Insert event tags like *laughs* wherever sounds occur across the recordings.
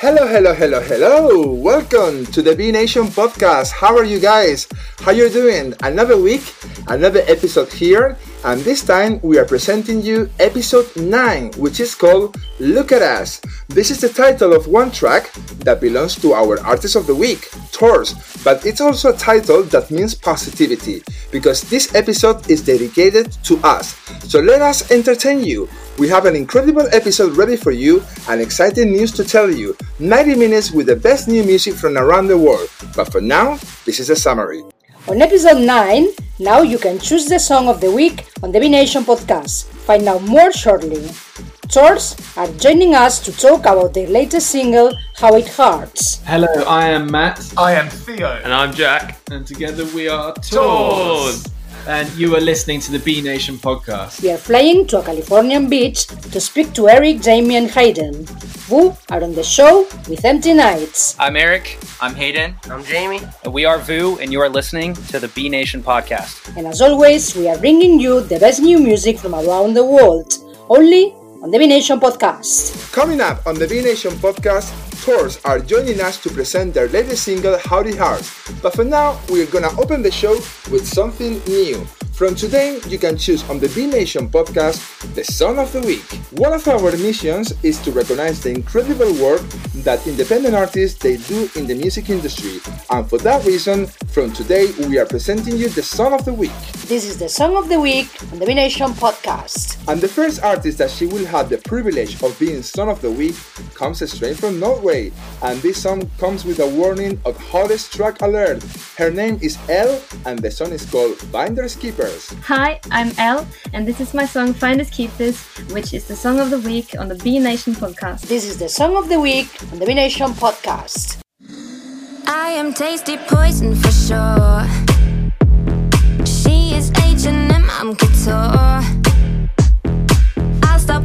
Hello, hello, hello, hello. Welcome to the B Nation podcast. How are you guys? How you doing? Another week, another episode here, and this time we are presenting you episode 9, which is called Look at Us. This is the title of one track that belongs to our artist of the week, Tors, but it's also a title that means positivity because this episode is dedicated to us. So let us entertain you. We have an incredible episode ready for you and exciting news to tell you. 90 minutes with the best new music from around the world. But for now, this is a summary. On episode 9, now you can choose the song of the week on the B Nation podcast. Find out more shortly. Tors are joining us to talk about their latest single, How It Hurts. Hello, I am Matt, I am Theo. And I'm Jack. and together we are Tors. Tors. And you are listening to the B Nation podcast. We are flying to a Californian beach to speak to Eric, Jamie, and Hayden, who are on the show with Empty Nights. I'm Eric. I'm Hayden. I'm Jamie. And we are Veux, and you are listening to the B Nation podcast. And as always, we are bringing you the best new music from around the world, only on the B Nation podcast. Coming up on the B Nation podcast, Tors are joining us to present their latest single, How It Hurts. But for now, we're gonna open the show with something new. From today, you can choose on the B Nation podcast the Song of the Week. One of our missions is to recognize the incredible work that independent artists they do in the music industry. And for that reason, from today, we are presenting you the Song of the Week. This is the song of the week on the B Nation podcast. And the first artist that she will have the privilege of being Song of the Week comes straight from Norway. And this song comes with a warning of hottest track alert. Her name is Elle, and the song is called Finders Finders Keepers. Hi, I'm Elle, and this is my song Find Finders Keepers, which is the song of the week on the B Nation podcast. This is the song of the week on the B Nation podcast. I am tasty poison for sure. She is H&M, I'm couture. I'll stop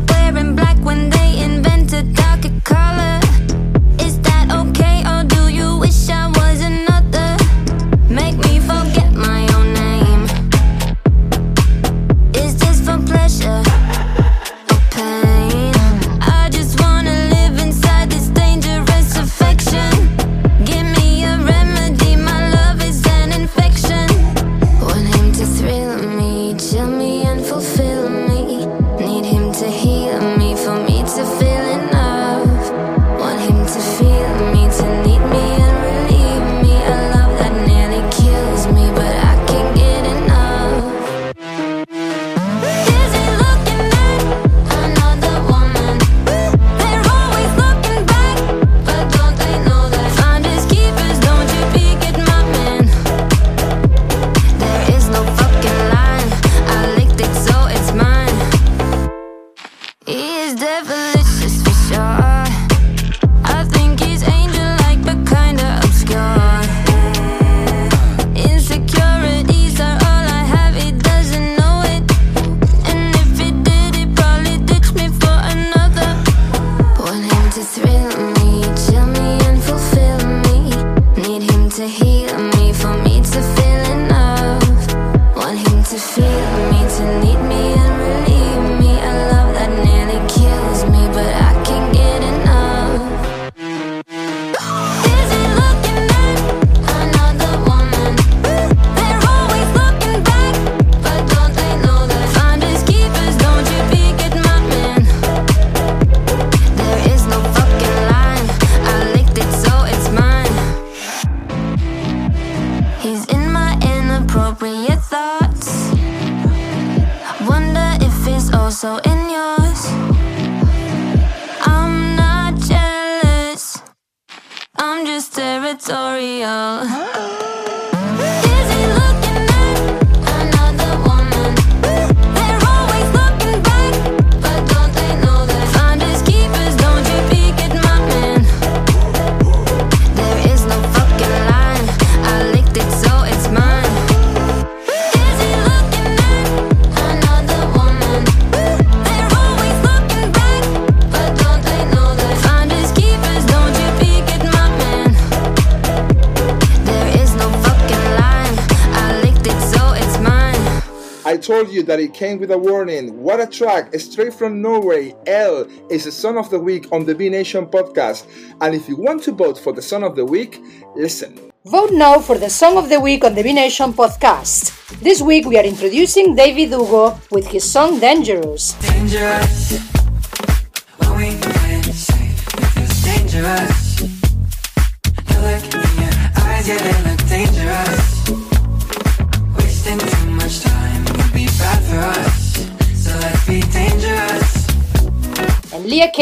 came with a warning. What a track! Straight from Norway, Elle is the Song of the Week on the B Nation podcast. And if you want to vote for the Song of the Week, listen. Vote now for the Song of the Week on the B Nation podcast. This week we are introducing David Hugo with his song Dangerous. dangerous.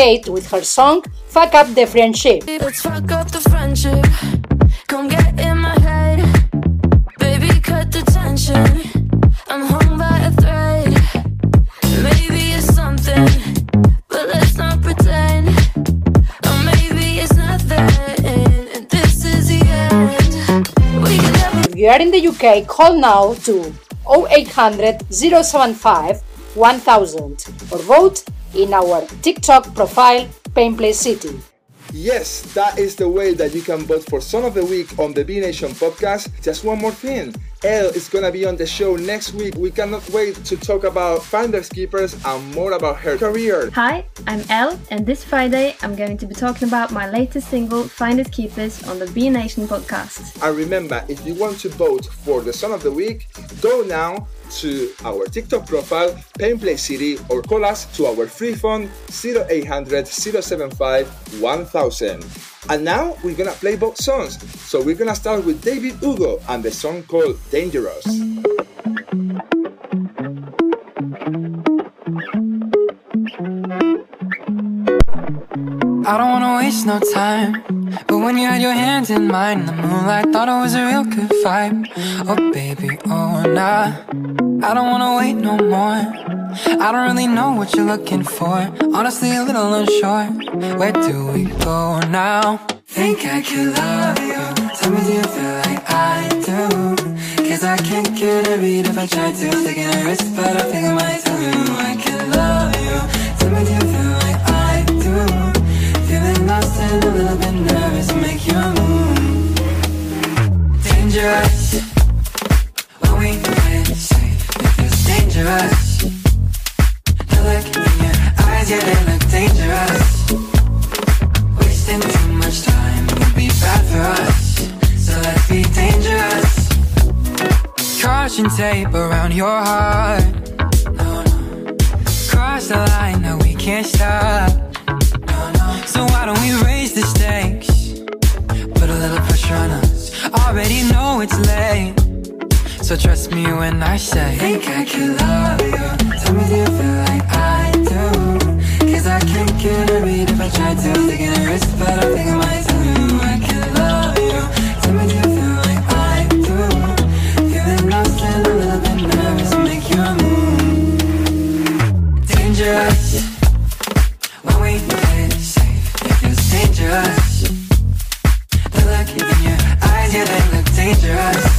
Kate with her song Fuck Up the Friendship. Let's fuck up the friendship. Come get in my head. Baby, cut the tension. I'm hung by a thread. Maybe it's something, but let's not pretend. Or maybe it's nothing. And this is the end. We can never. If you are in the UK, call now to 0800 075 1000 or vote in our TikTok profile, Painplay City. Yes, that is the way that you can vote for Song of the Week on the B Nation podcast. Just one more thing. Elle is gonna be on the show next week. We cannot wait to talk about Finders Keepers and more about her career. Hi, I'm Elle, and this Friday I'm going to be talking about my latest single, Finders Keepers, on the B Nation podcast. And remember, if you want to vote for the Song of the Week, go now to our TikTok profile, Painplay City, or call us to our free phone 0800 075 1000. And now we're gonna play both songs. So we're gonna start with David Hugo and the song called Dangerous. I don't wanna waste no time. But when you had your hands in mine, the moonlight thought it was a real good vibe. Oh, baby, oh, nah. I don't wanna wait no more. I don't really know what you're looking for. Honestly, a little unsure. Where do we go now? Think I could love you. Tell me, do you feel like I do? Cause I can't get a read if I try to. Taking a risk, but I think I might tell you I can love you. Tell me, do you feel like I? And a little bit nervous, make your move. Dangerous. When we play safe, it feels dangerous. The look in your eyes, yeah, they look dangerous. Wasting too much time would be bad for us. So let's be dangerous. Caution tape around your heart. No, no. Cross the line, now we can't stop. So why don't we raise the stakes? Put a little pressure on us. Already know it's late. So trust me when I say Think I could love you. Tell me do you feel like I do? Cause I can't get a read if I try to Taking a risk but I think I might tell you I can love you. Tell me do you feel like I do? Feeling lost and a little bit nervous Make you move. Dangerous dangerous. The look in your eyes Yeah they look dangerous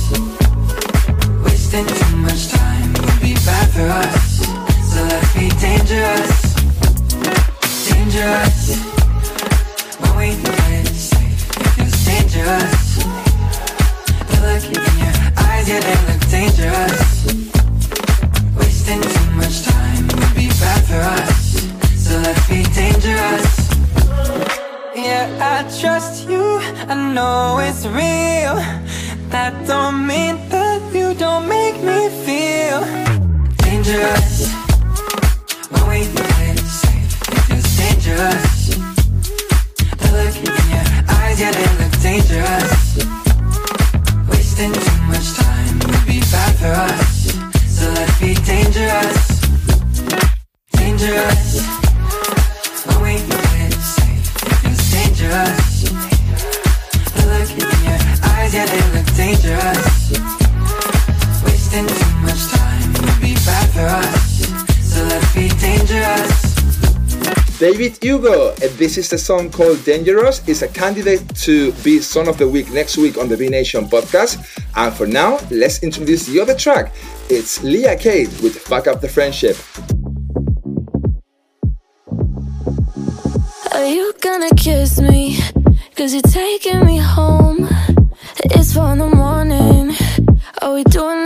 is the song called Dangerous. It's a candidate to be Song of the Week next week on the B Nation podcast. And for now, let's introduce the other track. It's Leah Kate with Fuck Up the Friendship. Are you gonna kiss me? Cause you're taking me home. It's four in the morning. Are we doing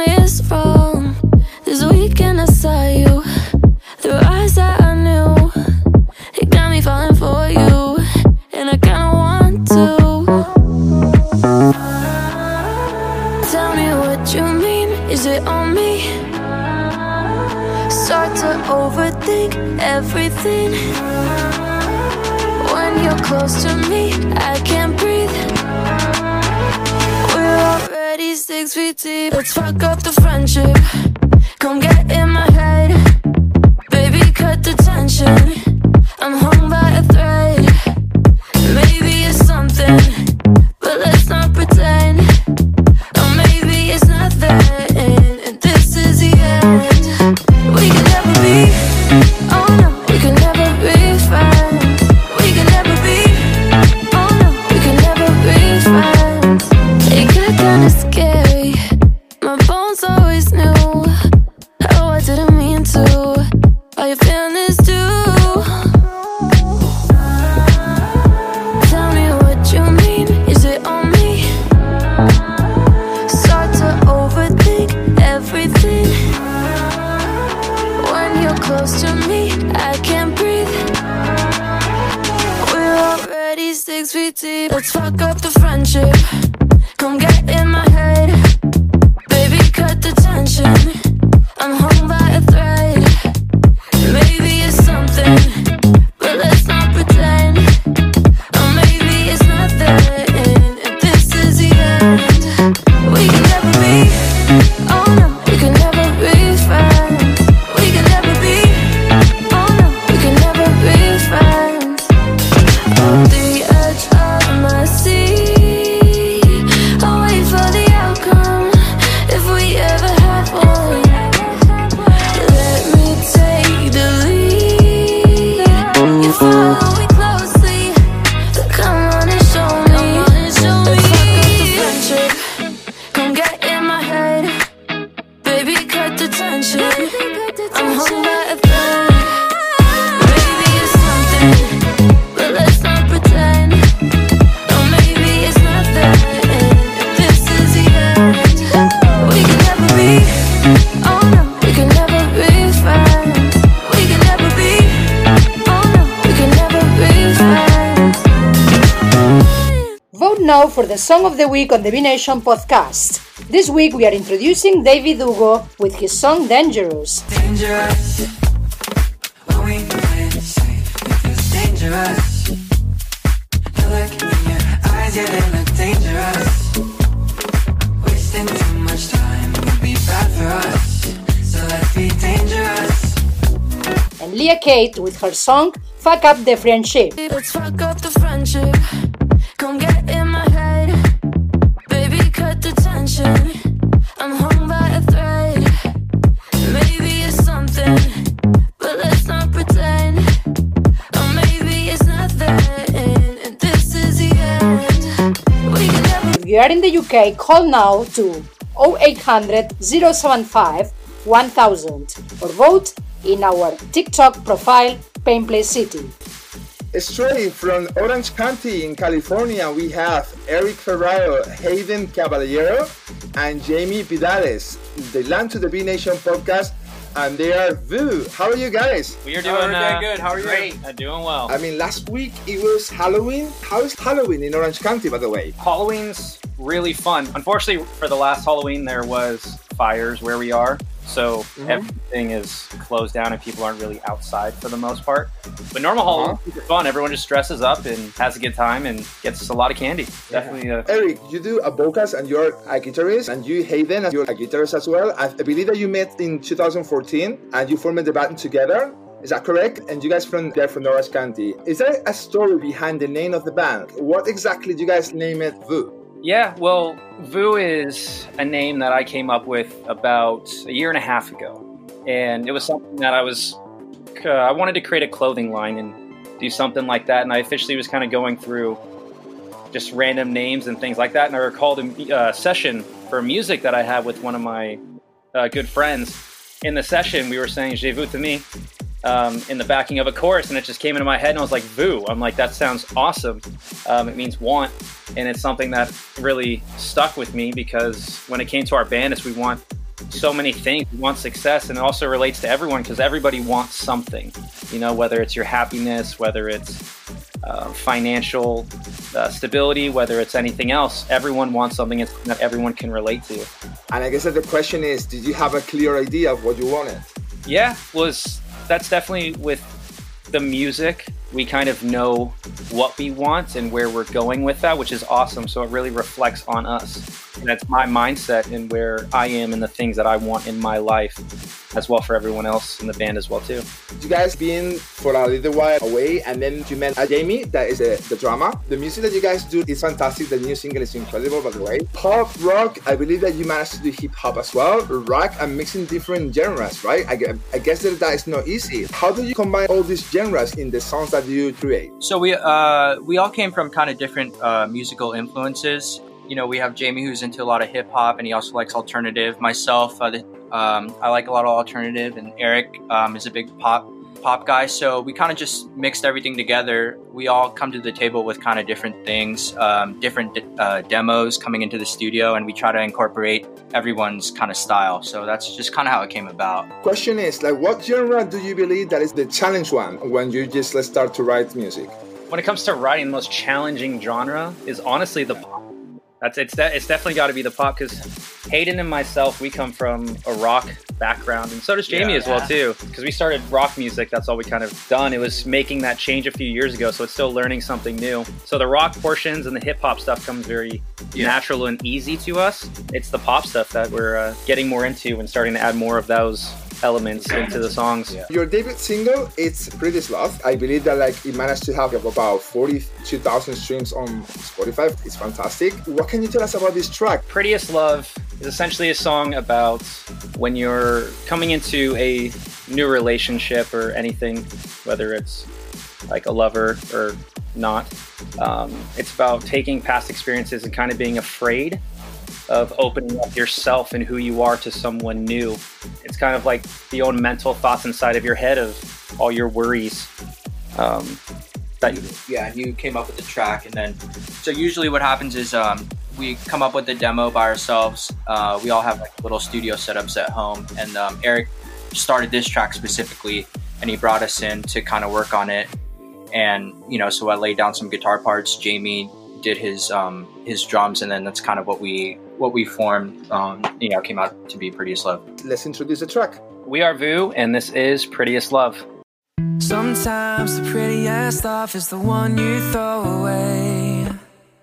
Let's fuck up Song of the Week on the B Nation podcast. This week we are introducing David Hugo with his song Dangerous. dangerous. When we play it safe, it dangerous. The look in your eyes, yeah, they look dangerous. Wasting too much time would be bad for us. So let's be dangerous. And Leah Kate with her song Fuck Up the Friendship. Let's fuck up the UK, call now to 0800 075 1000 or vote in our TikTok profile, Painplay City. Straight from Orange County in California, we have Eric Ferraro, Hayden Caballero, and Jamie Vidales. the land to the B Nation podcast, and they are Veux. How are you guys? We are doing, we're doing uh, good. How are you? Great. Uh, doing well. I mean, last week it was Halloween. How is Halloween in Orange County, by the way? Halloween's really fun. Unfortunately, for the last Halloween, there was fires where we are, so Mhm. everything is closed down and people aren't really outside for the most part. But normal Halloween is fun. Everyone just dresses up and has a good time and gets a lot of candy. Definitely. Uh, Eric, you do a vocals and you're a guitarist, and you, Hayden, and you're a guitarist as well. I I believe that you met in 2014 and you formed the band together. Is that correct? And you guys from there from Orange County. Is there a story behind the name of the band? What exactly do you guys name it Veux? Yeah, well, Veux is a name that I came up with about a year and a half ago, and it was something that I was uh, I wanted to create a clothing line and do something like that, and I officially was kind of going through just random names and things like that, and I recalled a uh, session for music that I had with one of my uh, good friends. In the session, we were saying "J'ai vu to me." Um, in the backing of a chorus, and it just came into my head, and I was like, "Veux!" I'm like, "That sounds awesome." Um, it means want, and it's something that really stuck with me because when it came to our band is we want so many things we want success and it also relates to everyone because everybody wants something you know whether it's your happiness whether it's uh, financial uh, stability whether it's anything else everyone wants something that everyone can relate to And I guess that the question is, did you have a clear idea of what you wanted? yeah was that's definitely with the music we kind of know what we want and where we're going with that, which is awesome. So it really reflects on us. And that's my mindset and where I am and the things that I want in my life, as well for everyone else in the band as well too. You guys been for a little while away, and then you met uh, Jamie, that is the, the drama. The music that you guys do is fantastic. The new single is incredible, by the way. Pop, rock, I believe that you managed to do hip hop as well, rock, and mixing different genres, right? I, I guess that that is not easy. How do you combine all these genres in the songs that you create? So we uh, we all came from kind of different uh, musical influences. You know, we have Jamie who's into a lot of hip hop, and he also likes alternative. Myself, uh, the, um, I like a lot of alternative, and Eric um, is a big pop pop guy. So we kind of just mixed everything together. We all come to the table with kind of different things, um, different uh, demos coming into the studio, and we try to incorporate everyone's kind of style. So that's just kind of how it came about. Question is, like, what genre do you believe that is the challenge one when you just let's start to write music? When it comes to writing, the most challenging genre is honestly the pop. That's it's de- it's definitely got to be the pop because Hayden and myself we come from a rock background and so does Jamie Yeah. as well too because we started rock music that's all we kind of done. It was making that change a few years ago so it's still learning something new. So the rock portions and the hip hop stuff comes very natural and easy to us. It's the pop stuff that we're uh, getting more into and starting to add more of those elements into the songs Your debut single, it's Pretty Love. I believe that like it managed to have about 42,000 streams on Spotify. It's fantastic. What can you tell us about this track? Prettiest Love is essentially a song about when you're coming into a new relationship or anything, whether it's like a lover or not. Um, it's about taking past experiences and kind of being afraid of opening up yourself and who you are to someone new. It's kind of like the own mental thoughts inside of your head of all your worries. Um, that you, yeah, you came up with the track, and then so usually what happens is um, we come up with the demo by ourselves. Uh, we all have like little studio setups at home, and um, Eric started this track specifically, and he brought us in to kind of work on it. And you know, so I laid down some guitar parts. Jamie did his um, his drums, and then that's kind of what we what we formed. Um, you know, came out to be Prettiest Love. Let's introduce the track. we are Veux, and this is Prettiest Love. Sometimes the prettiest love is the one you throw away.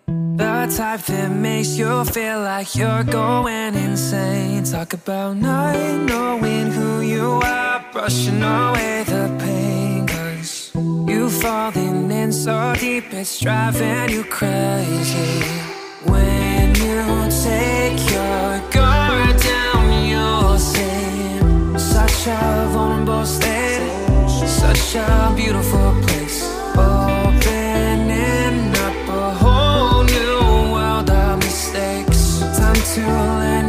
The type that makes you feel like you're going insane. Talk about not knowing who you are, brushing away the pain. Cause you falling in so deep, it's driving you crazy. When you take your guard down, you'll such a vulnerable state. Such a beautiful place, opening up a whole new world of mistakes. Time to learn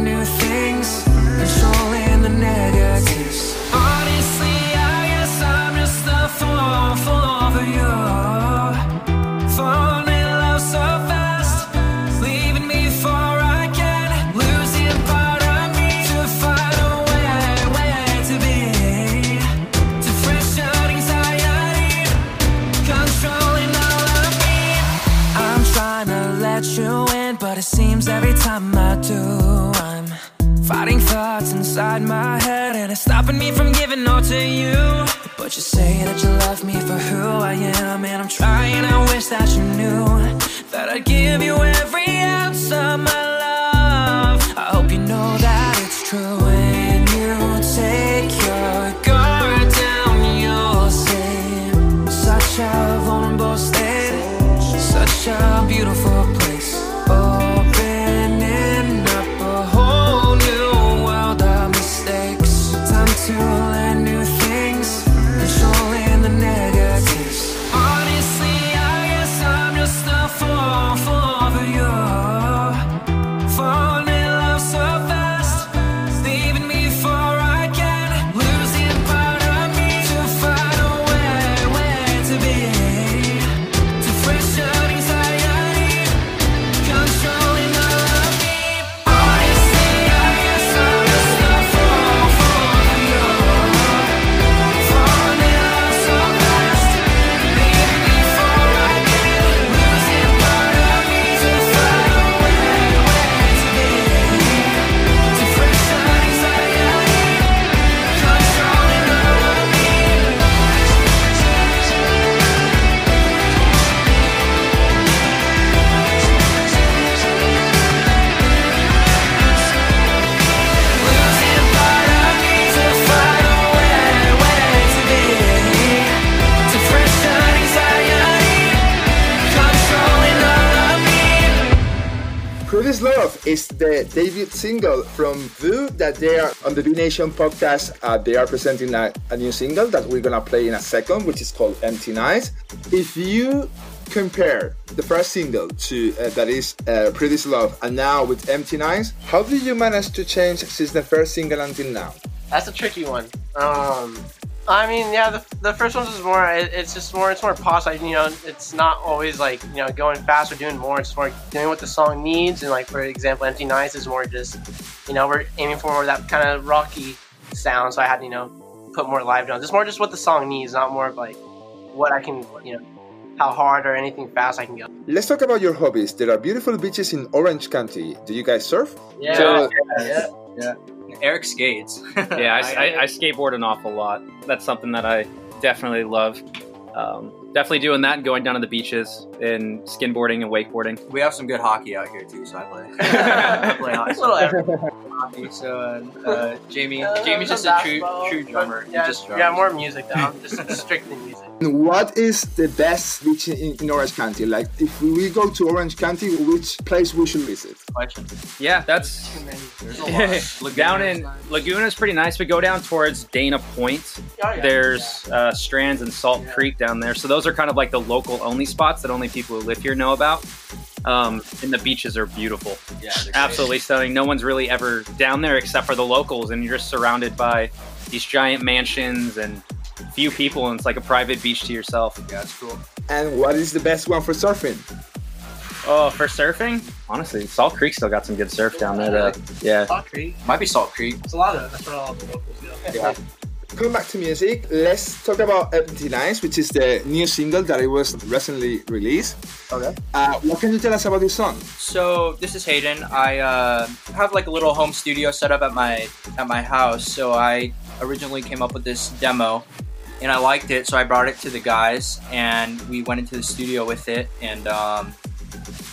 thoughts inside my head, and it's stopping me from giving all to you. But you say that you love me for who I am, and I'm trying. I wish that you knew that I'd give you every ounce of my love. I hope you know that it's true when you take single from Veux that they are on the B Nation podcast. Uh, they are presenting a, a new single that we're gonna play in a second, which is called Empty Nights. If you compare the first single to uh, that is uh, Pretty Love and now with Empty Nights, how did you manage to change since the first single until now? That's a tricky one. Um, I mean, yeah, the, the first one is more. It, it's just more. It's more pause. Like you know, it's not always like you know going fast or doing more. It's more doing what the song needs. And like for example, "Empty Nights" is more just you know we're aiming for more that kind of rocky sound. So I had to, you know put more live drums. It's more just what the song needs, not more of like what I can you know how hard or anything fast I can go. Let's talk about your hobbies. There are beautiful beaches in Orange County. Do you guys surf? Yeah, So- yeah. Yeah. Eric skates. *laughs* yeah, I, I, I skateboard an awful lot. That's something that I definitely love. Um, definitely doing that and going down to the beaches and skimboarding and wakeboarding. We have some good hockey out here too, so I play. *laughs* I play hockey. A little everything. hockey. So uh, uh, Jamie, Uh, Jamie's just a true true drummer. Yeah, just drums. yeah, more music though. I'm just strictly music. *laughs* What is the best beach in, in Orange County? Like, if we go to Orange County, which place we should visit? Yeah, that's Too many. There's a *laughs* lot. down in nice. Laguna is pretty nice, but go down towards Dana Point. Oh, yeah. There's uh, Strands and Salt Yeah. Creek down there. So those are kind of like the local only spots that only people who live here know about. Um, and the beaches are beautiful. Yeah. Absolutely stunning. No one's really ever down there except for the locals, and you're just surrounded by these giant mansions and few people, and it's like a private beach to yourself. Yeah, it's cool. And what is the best one for surfing? Oh, for surfing, honestly, Salt Creek still got some good surf down there. Though. Yeah. Salt Creek. Might be Salt Creek. It's a lot of. That's what all the locals do. Yeah. Coming back to music, let's talk about Empty Nights, which is the new single that it was recently released. Okay. Uh, what can you tell us about this song? So this is Hayden. I uh, have like a little home studio set up at my at my house. So I originally came up with this demo, and I liked it. So I brought it to the guys, and we went into the studio with it. And um,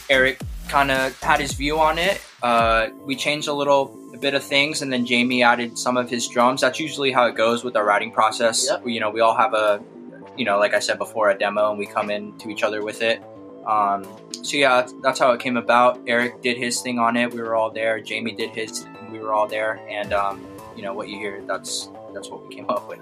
Eric kind of had his view on it. Uh, we changed a little a bit of things, and then Jamie added some of his drums. That's usually how it goes with our writing process. Yep. We, you know, we all have a, you know, like I said before, a demo, and we come in to each other with it. Um, so yeah, that's, how it came about. Eric did his thing on it. We were all there. Jamie did his. We were all there, and um, you know what you hear. That's that's what we came up with.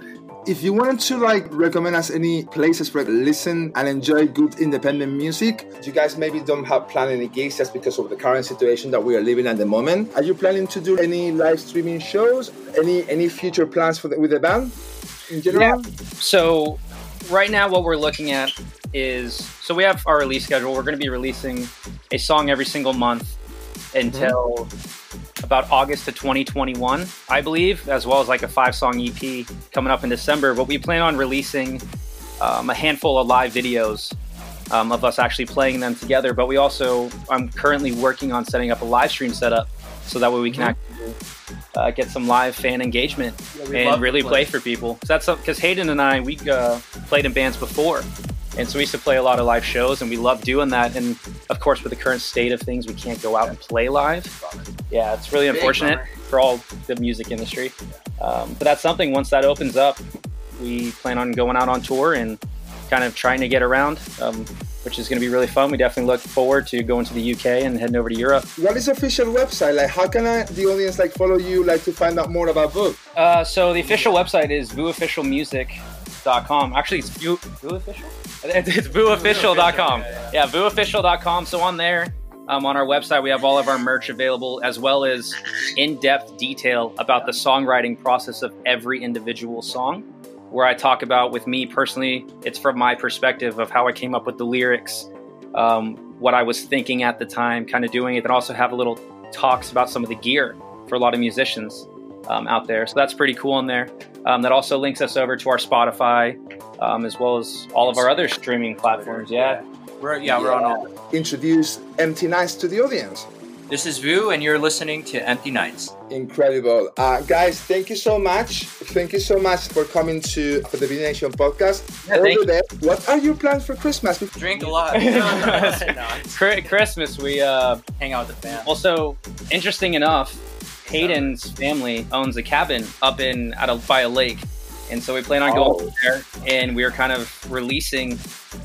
If you wanted to like recommend us any places for listen and enjoy good independent music, you guys maybe don't have planned any gigs just because of the current situation that we are living at the moment. Are you planning to do any live streaming shows? Any any future plans for the, with the band in general? Yeah. So right now, what we're looking at is so we have our release schedule. We're going to be releasing a song every single month mm-hmm. until about August to 2021, I believe, as well as like a five song EP coming up in December. But we plan on releasing um, a handful of live videos um, of us actually playing them together. But we also, I'm currently working on setting up a live stream setup so that way we can actually uh, get some live fan engagement we'd and really play. play for people. So that's because Hayden and I we uh, played in bands before, and so we used to play a lot of live shows, and we love doing that. And of course, with the current state of things, we can't go out and play live. Yeah, it's really unfortunate for all the music industry. Um, but that's something. Once that opens up, we plan on going out on tour and kind of trying to get around, um, which is going to be really fun. We definitely look forward to going to the UK and heading over to Europe. What is the official website? Like, how can I, the audience like follow you, like to find out more about book? Uh, so the official website is veuxofficialmusic.com. Actually, it's Veux, Veux Official? It's, it's veuxofficial.com. Yeah, veuxofficial.com. So on there, um, on our website, we have all of our merch available, as well as in-depth detail about the songwriting process of every individual song. Where I talk about, with me personally, it's from my perspective of how I came up with the lyrics, um, what I was thinking at the time, kind of doing it. and also have a little talks about some of the gear for a lot of musicians um, out there. So that's pretty cool in there. Um, that also links us over to our Spotify, um, as well as all of our other streaming platforms. Yeah. We're yeah, we're on all. Introduce Empty Nights to the audience. This is Veux, and you're listening to Empty Nights. Incredible. Uh, guys, thank you so much. Thank you so much for coming to for the B Nation podcast. Yeah, All thank the best. What are your plans for Christmas? Drink a lot. *laughs* Chri- Christmas, we uh, Hang out with the fam. also interesting enough. Hayden's family owns a cabin up in at a by a lake, and so we plan on going Oh. there. And we're kind of releasing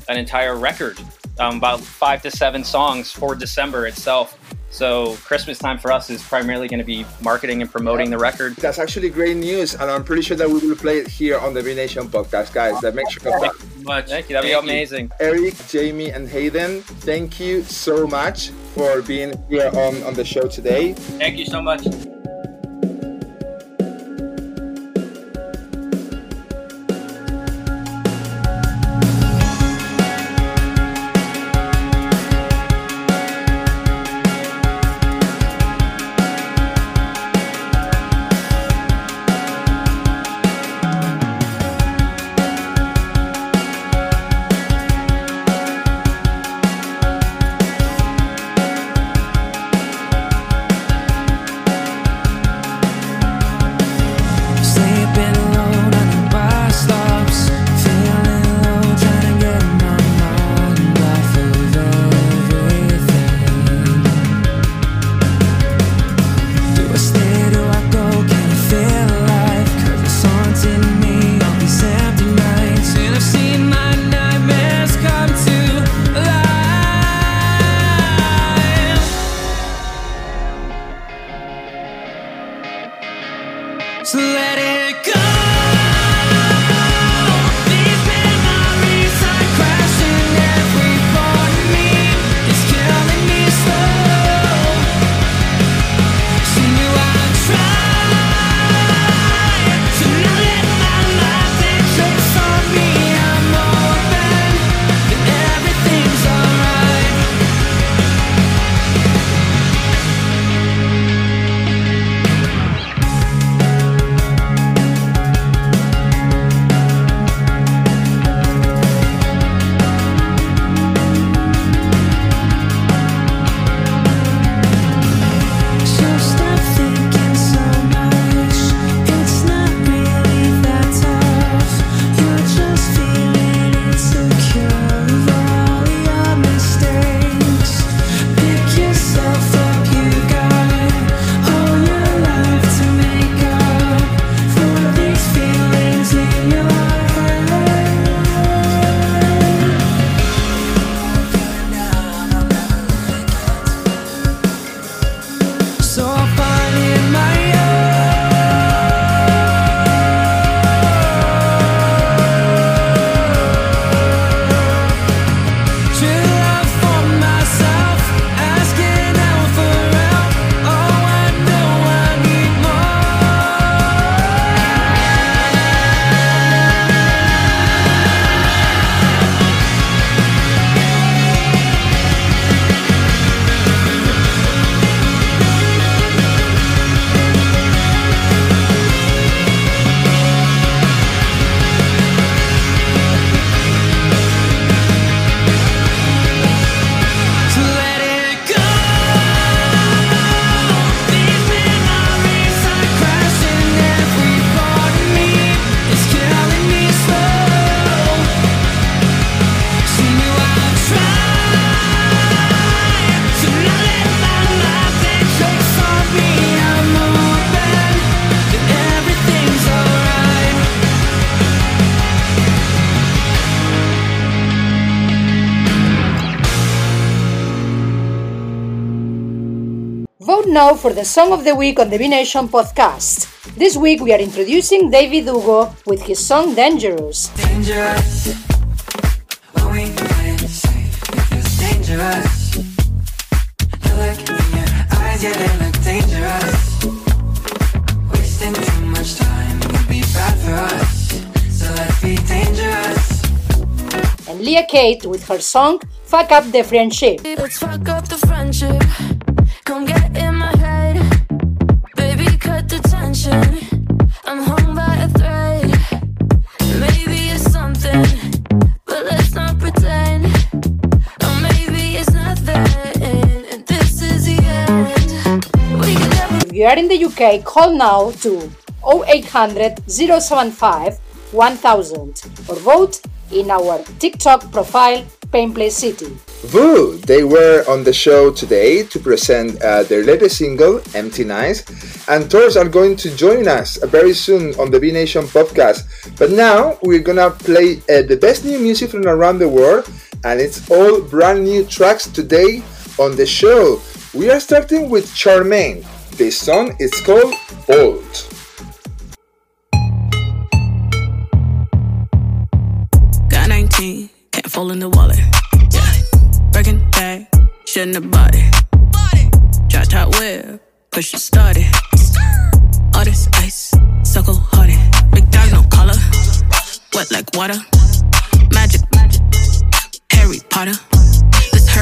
an entire record, um, about five to seven songs for December itself. So Christmas time for us is primarily going to be marketing and promoting the record. That's actually great news, and I'm pretty sure that we will play it here on the B Nation podcast, guys. That makes sure of that. Much. Thank you. That'd be Thank you. amazing. Eric, Jamie, and Hayden, thank you so much for being here on, on the show today. Thank you so much. For the Song of the Week on the B Nation podcast. This week we are introducing David Hugo with his song Dangerous. dangerous. When we play it safe, it feels dangerous. You look in your eyes, yeah, they look dangerous. Wasting too much time would be bad for us. So let's be dangerous. And Leah Kate with her song Fuck Up the Friendship. Let's fuck up are in the UK, call now to 0800 075 1000 or vote in our TikTok profile, Painplay City. Veux! They were on the show today to present uh, their latest single, Empty Nights, and Tors are going to join us very soon on the B Nation podcast. But now we're gonna play uh, the best new music from around the world, and it's all brand new tracks today on the show. We are starting with Charmaine. This song is called Bolt. Got 19, can't fall in the wallet. Yeah. Breaking bag, shouldn't have bought it. Drop top whip, push it started. All this ice, so cold hearted. Big dog, no collar. Wet like water. Magic, Harry Potter.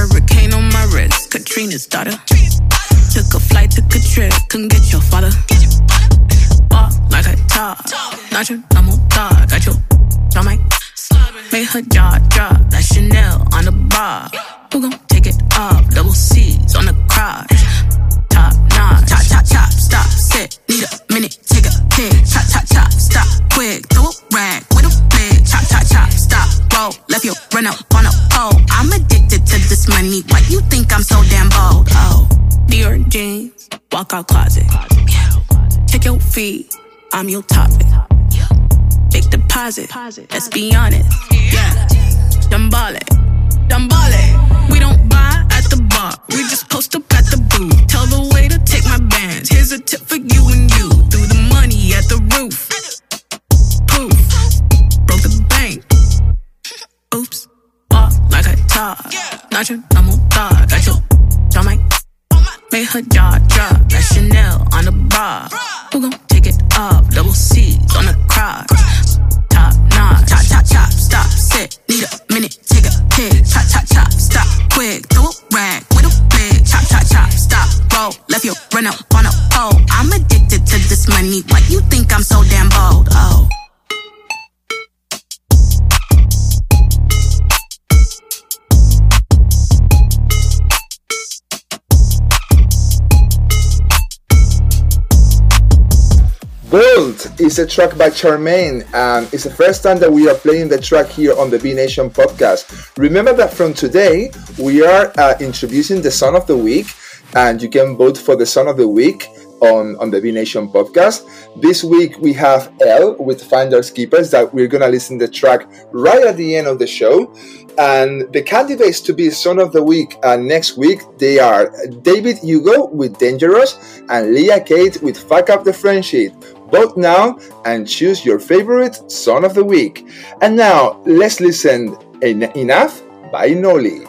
Hurricane on my wrist, Katrina's daughter. Took a flight, took a trip, couldn't get your father. Walk like a dog, not your normal dog. Got your stomach. Made her jaw drop like Chanel on the bar. Who gon' take it off? Double C's on the crotch. Top notch. Chop, chop, chop. Stop. Sit. Need a minute. Take a pic. Chop, chop, Left you run up on a pole. I'm addicted to this money. Why you think I'm so damn bold? Oh. Dior jeans. Walk out closet. Check your feet. I'm your topic. Big deposit. Let's be honest. Yeah. Dumb ballin'. Dumb ballin'. We don't buy at the bar. We just post up at the booth. Tell the waiter take my bands. Here's a tip for you and you. Threw the money at the roof. Poof. Broke the. Oops. Walk like a dog. Not your normal dog. Got your jaw mic. Made her jaw drop like Chanel on the bar. Who gon' take it off? Double C's on the crotch. Top notch. Chop, chop, chop. Stop. Sit. Need a minute. Take a pic. Chop, chop, chop. Stop. Quick. Throw a rag with a big. Chop, chop, chop. Stop. Roll. Left you run up on a pole. I'm addicted to this money. Why you think I'm so damn bold? Oh. Bolt is a track by Charmaine, and it's the first time that we are playing the track here on the B Nation podcast. Remember that from today, we are uh, introducing the Song of the Week, and you can vote for the Song of the Week on, on the B Nation podcast. This week, we have Elle with Finders Keepers that we're going to listen to the track right at the end of the show. And the candidates to be Son of the Week uh, next week, they are David Hugo with Dangerous and Leah Kate with Fuck Up the Friendship. Vote now and choose your favorite Son of the Week. And now, let's listen En- Enough by Noli.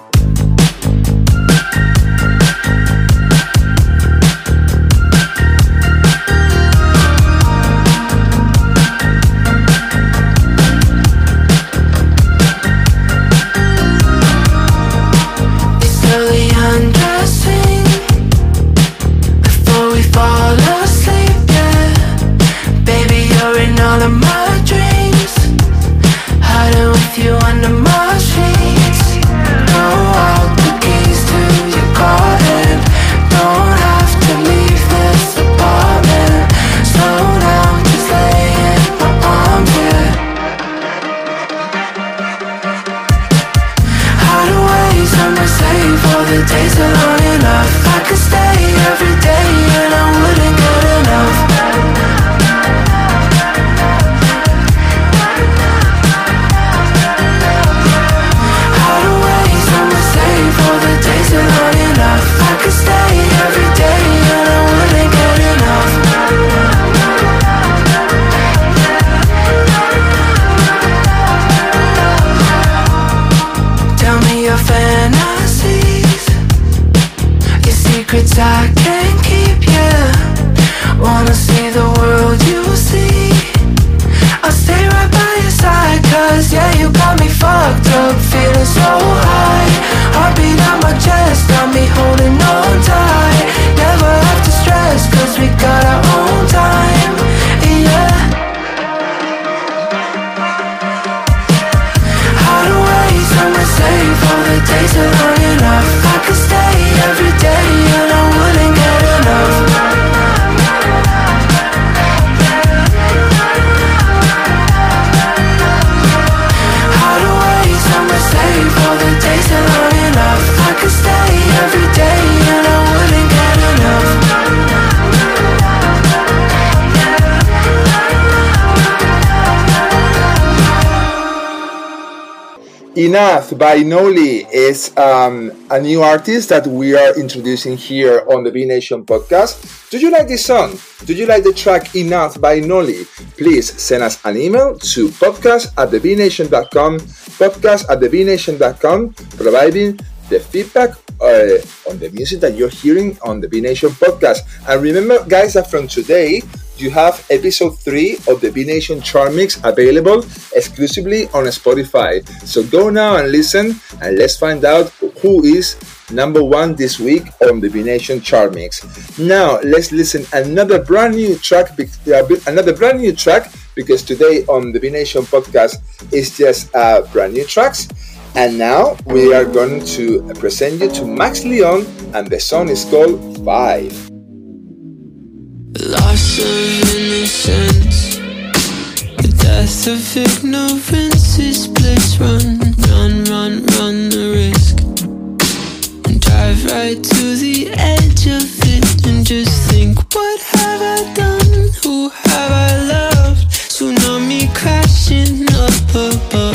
Enough by Noli is um, a new artist that we are introducing here on the B Nation podcast. Do you like this song? Do you like the track Enough by Noli? Please send us an email to podcast at thebnation.com, podcast at thebnation.com, providing the feedback uh, on the music that you're hearing on the B Nation podcast. And remember, guys, that from today, you have episode 3 of the B Nation Chart Mix available exclusively on Spotify. So go now and listen, and let's find out who is number one this week on the B Nation Chart Mix. Now, let's listen another brand new track, uh, another brand new track, because today on the B Nation podcast is just uh, brand new tracks. And now we are going to present you to Max Leon, and the song is called Five. Loss of innocence, the death of ignorance is bliss. Run, run, run, run the risk, and drive right to the edge of it, and just think, what have I done? Who have I loved? Tsunami crashing up above.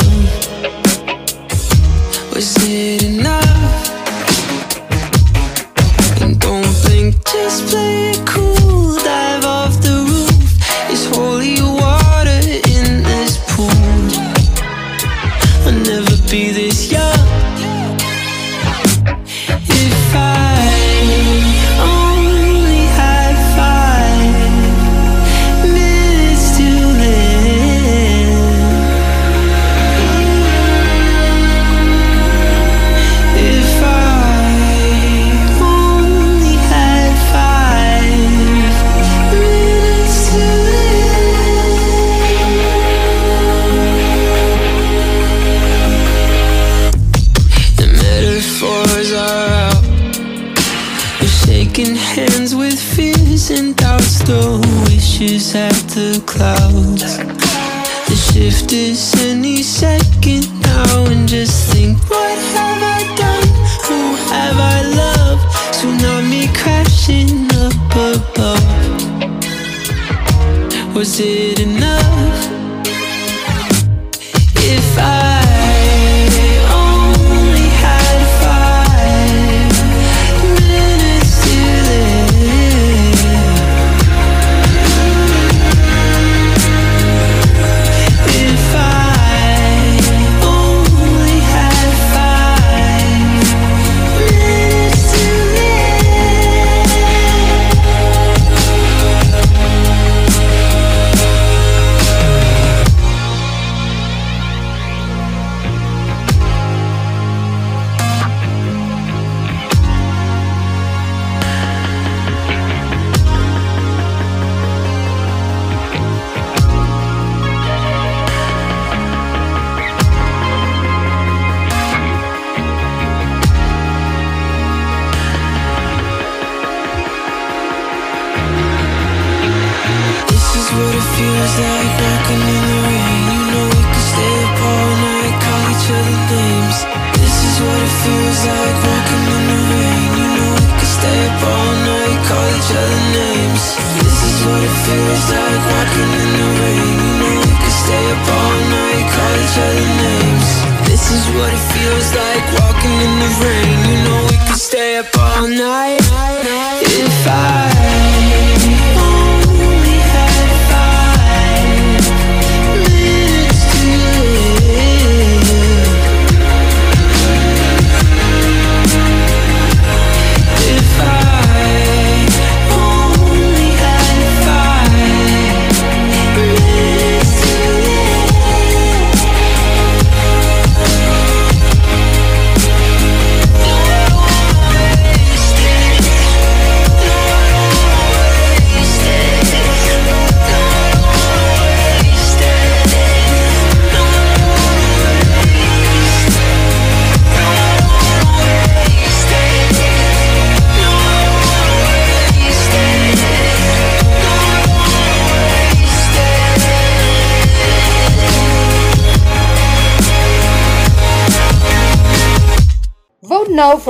Shift is any second now, and just think, what have I done? Who have I loved? Tsunami crashing up above. Was it enough?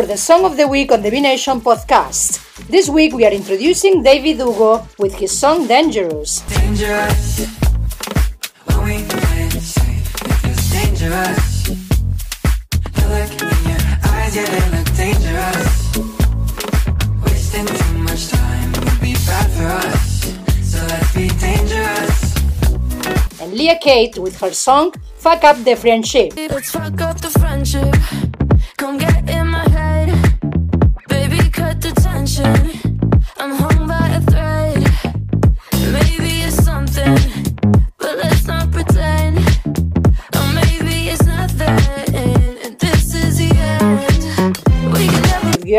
for the Song of the Week on the B Nation podcast. This week we are introducing David Hugo with his song Dangerous. dangerous. And Leah Kate with her song Fuck Up the Friendship.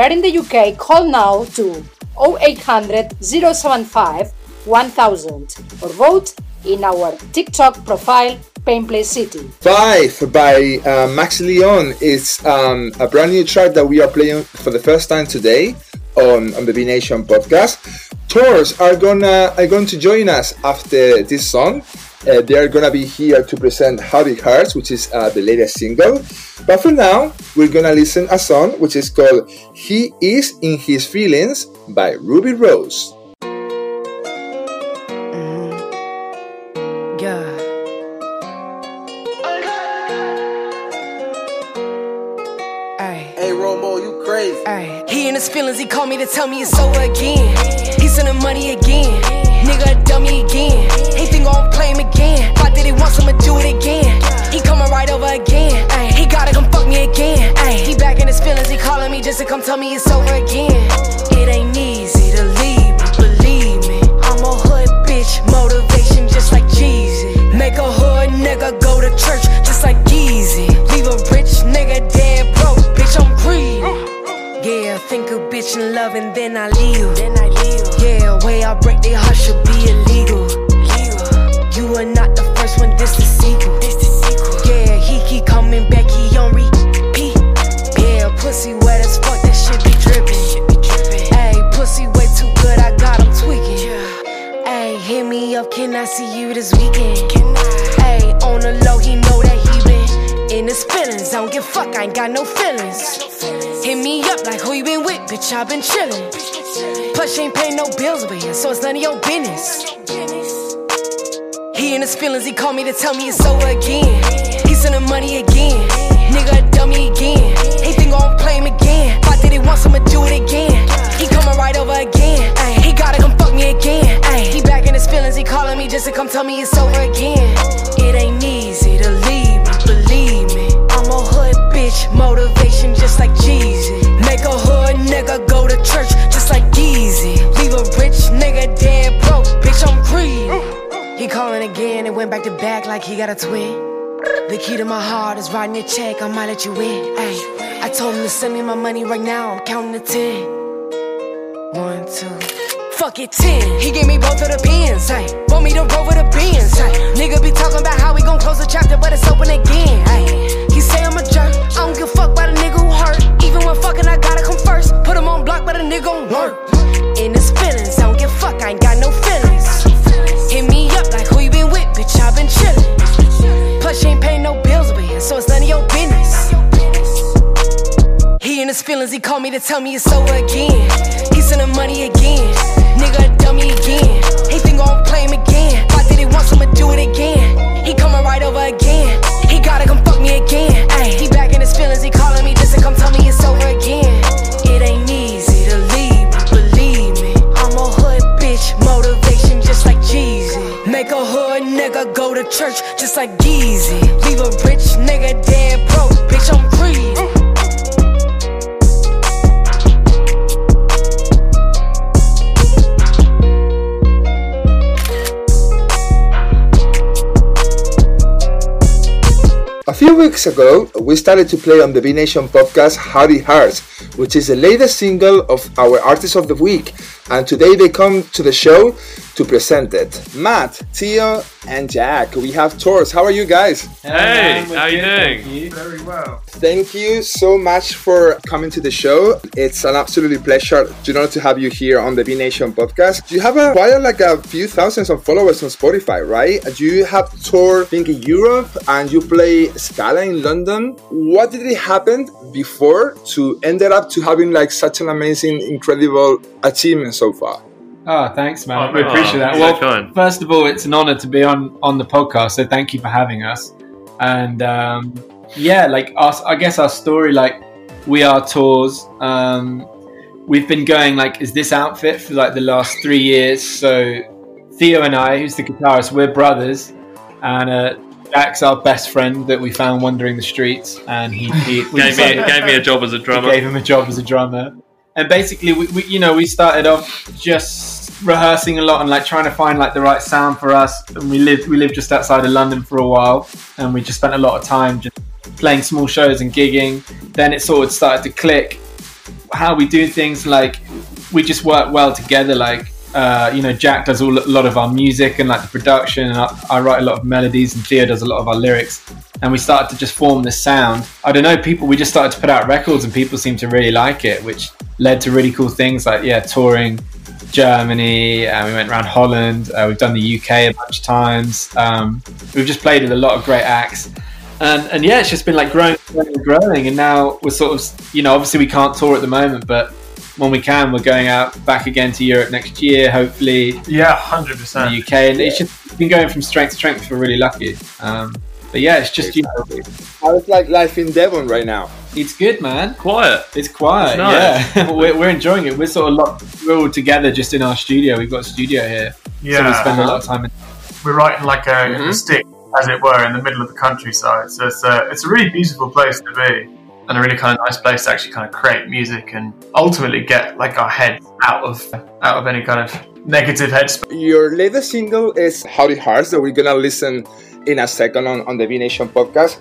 Are in the UK, call now to 0800 075 1000 or vote in our TikTok profile, Painplay City. Five by uh, Max Leon is um, a brand new track that we are playing for the first time today on, on the B Nation podcast. Tors are gonna are going to join us after this song. Uh, they are gonna be here to present How Hearts, which is uh, the latest single. But for now, we're gonna listen a song which is called "He Is in His Feelings" by Rubi Rose. Yeah. Ay. Hey, Romo, you crazy. Ay. He in his feelings, he called me to tell me it's over again. He sending money again. Nigga, dummy again. He gon' play him again. Why did he want I'ma do it again? He coming right over again. Ay. He gotta come fuck me again. Ay. He back in his feelings, he calling me just to come tell me it's over again. It ain't easy to leave me, believe me. I'm a hood bitch, motivation just like Jeezy. Make a hood nigga go to church just like Yeezy. Leave a rich nigga dead broke, bitch, I'm greedy. Yeah, think a bitch in love and then I leave. Then I leave. Yeah, way I break their heart should be illegal. You are not the first one, this the sequel. This the sequel. Yeah, he keep coming back, he on repeat. Yeah, pussy wet as fuck, that shit be dripping. Hey, pussy way too good, I got him tweaking. Hey, hit me up, can I see you this weekend? Hey, on the low, he know that he been in his feelings. I don't give a fuck, I ain't got no feelings. Hit me up like who you been with, bitch, I been chillin'. Plus, she ain't paying no bills over here, so it's none of your business. He in his feelings, he called me to tell me it's over again. He sending money again. Nigga, a dummy again. He think gon' play him again. If I did it once, I'ma do it again? He coming right over again. Ay, he gotta come fuck me again. Ay, he back in his feelings, he calling me just to come tell me it's over again. It ain't easy to leave believe me. I'm a hood bitch, motivation just like Jeezy. Make a hood nigga go to church just like Yeezy. Leave a rich nigga dead broke, bitch, I'm greedy. He calling again and went back to back like he got a twin. The key to my heart is writing a check, I might let you in. Ay, I told him to send me my money right now, I'm counting to ten. One, two. Fuck it, ten. He gave me both of the pins, ay. Want me to roll with the beans. Nigga be talking about how we gon' close the chapter, but it's open again. He say I'm a jerk, I don't give a fuck about a nigga who hurt. Even when fucking, I gotta come first. Put him on block, but a nigga gon' work. In his feelings, I don't give a fuck, I ain't got no bitch, I been chillin'. Plus, she ain't paying no bills here, so it's none of your business. He in his feelings, he called me to tell me it's over again. He sending money again. Nigga, dummy again. He think gon' play him again. Why did he want I'ma do it again? He coming right over again. He gotta come fuck me again. Ay, he back in his feelings, he calling me just to come tell me church just like Yeezy. Leave a rich nigga dead broke, bitch, I'm. A few weeks ago, we started to play on the B Nation podcast How It Hurts, which is the latest single of our Artist of the Week, and today they come to the show to present it. Matt, Theo, and Jack, we have Tors. How are you guys? Hey, how you doing? Very well. Thank you so much for coming to the show. It's an absolutely pleasure to know to have you here on the B Nation podcast. You have a quite like a few thousands of followers on Spotify, right? You have toured, I think, in Europe, and you play Scala in London. What did it happen before to ended up to having like such an amazing, incredible achievement so far? Oh, thanks, man. Oh, we appreciate that. So Well, kind. first of all, it's an honor to be on on the podcast. So thank you for having us. And um, yeah, like us, I guess our story, like we are Tors. Um, we've been going like is this outfit for like the last three years. So Theo and I, who's the guitarist, we're brothers, and uh, Jack's our best friend that we found wandering the streets, and he, he *laughs* Gave me, *laughs* gave me a job as a drummer. gave him a job as a drummer, and basically, we, we you know we started off just rehearsing a lot and like trying to find like the right sound for us. And we lived we lived just outside of London for a while, and we just spent a lot of time just playing small shows and gigging. Then it sort of started to click how we do things. Like we just work well together. Like uh, you know, Jack does all, a lot of our music and like the production, and I, I write a lot of melodies, and Theo does a lot of our lyrics. And we started to just form this sound. I don't know, people. We just started to put out records, and people seem to really like it, which led to really cool things like yeah, touring Germany. Uh, we went around Holland. Uh, we've done the UK a bunch of times. Um, we've just played with a lot of great acts. And, and yeah, it's just been like growing, growing, and growing. And now we're sort of, you know, obviously we can't tour at the moment, but when we can, we're going out back again to Europe next year, hopefully. Yeah, hundred percent. The UK, and it's just been going from strength to strength. We're really lucky. Um, but yeah, it's just you know, How's like life in Devon right now? it's good, man. Quiet. It's quiet. It's nice. Yeah, *laughs* we're, we're enjoying it. We're sort of locked, we're all together just in our studio. We've got a studio here, so we Yeah. spend a lot of time. In, We're writing like a, Mhm. a stick, as it were, in the middle of the countryside. So it's a, it's a really beautiful place to be, and a really kind of nice place to actually kind of create music and ultimately get like our heads out of out of any kind of negative headspace. Your latest single is How It Hurts that we're gonna listen in a second on, on the B Nation podcast.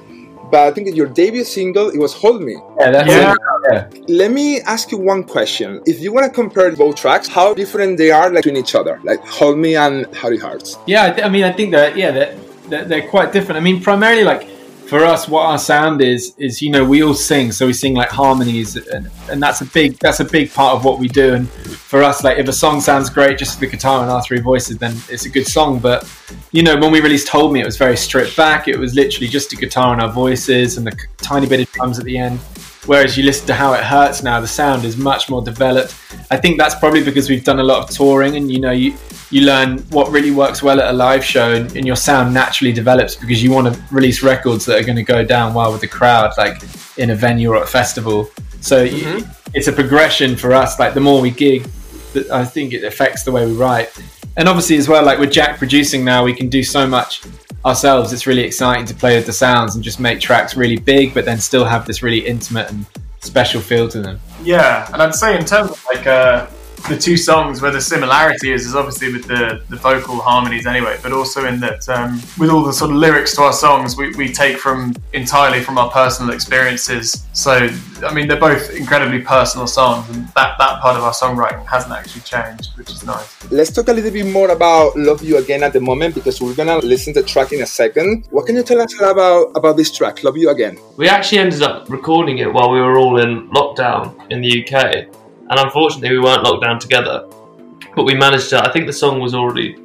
But I think your debut single it was Hold Me. yeah, that's Yeah. it. Let me ask you one question. If you want to compare both tracks, how different they are like, between each other, like Hold Me and How It Hurts. Yeah, I, th- I mean, I think that yeah, they're, they're, they're quite different. I mean, primarily like for us, what our sound is is you know we all sing, so we sing like harmonies, and, and that's a big that's a big part of what we do. And for us, like if a song sounds great, just the guitar and our three voices, then it's a good song. But you know, when we released "Hold Me," it was very stripped back. It was literally just a guitar and our voices, and a tiny bit of drums at the end. Whereas you listen to how it hurts now, the sound is much more developed. I think that's probably because we've done a lot of touring, and you know, you you learn what really works well at a live show, and, and your sound naturally develops because you want to release records that are going to go down well with the crowd, like in a venue or a festival. So y mm-hmm. it's a progression for us. Like the more we gig, I think it affects the way we write. And obviously, as well, like with Jack producing now, we can do so much ourselves. It's really exciting to play with the sounds and just make tracks really big, but then still have this really intimate and special feel to them. Yeah, and I'd say in terms of like uh, the two songs, where the similarity is, is obviously with the, the vocal harmonies anyway, but also in that um, with all the sort of lyrics to our songs, we, we take from entirely from our personal experiences. So, I mean, they're both incredibly personal songs, and that, that part of our songwriting hasn't actually changed, which is nice. Let's talk a little bit more about Love You Again at the moment because we're gonna listen to the track in a second. What can you tell us about about this track, Love You Again? We actually ended up recording it while we were all in lockdown in the UK, and unfortunately, we weren't locked down together. But we managed to. I think the song was already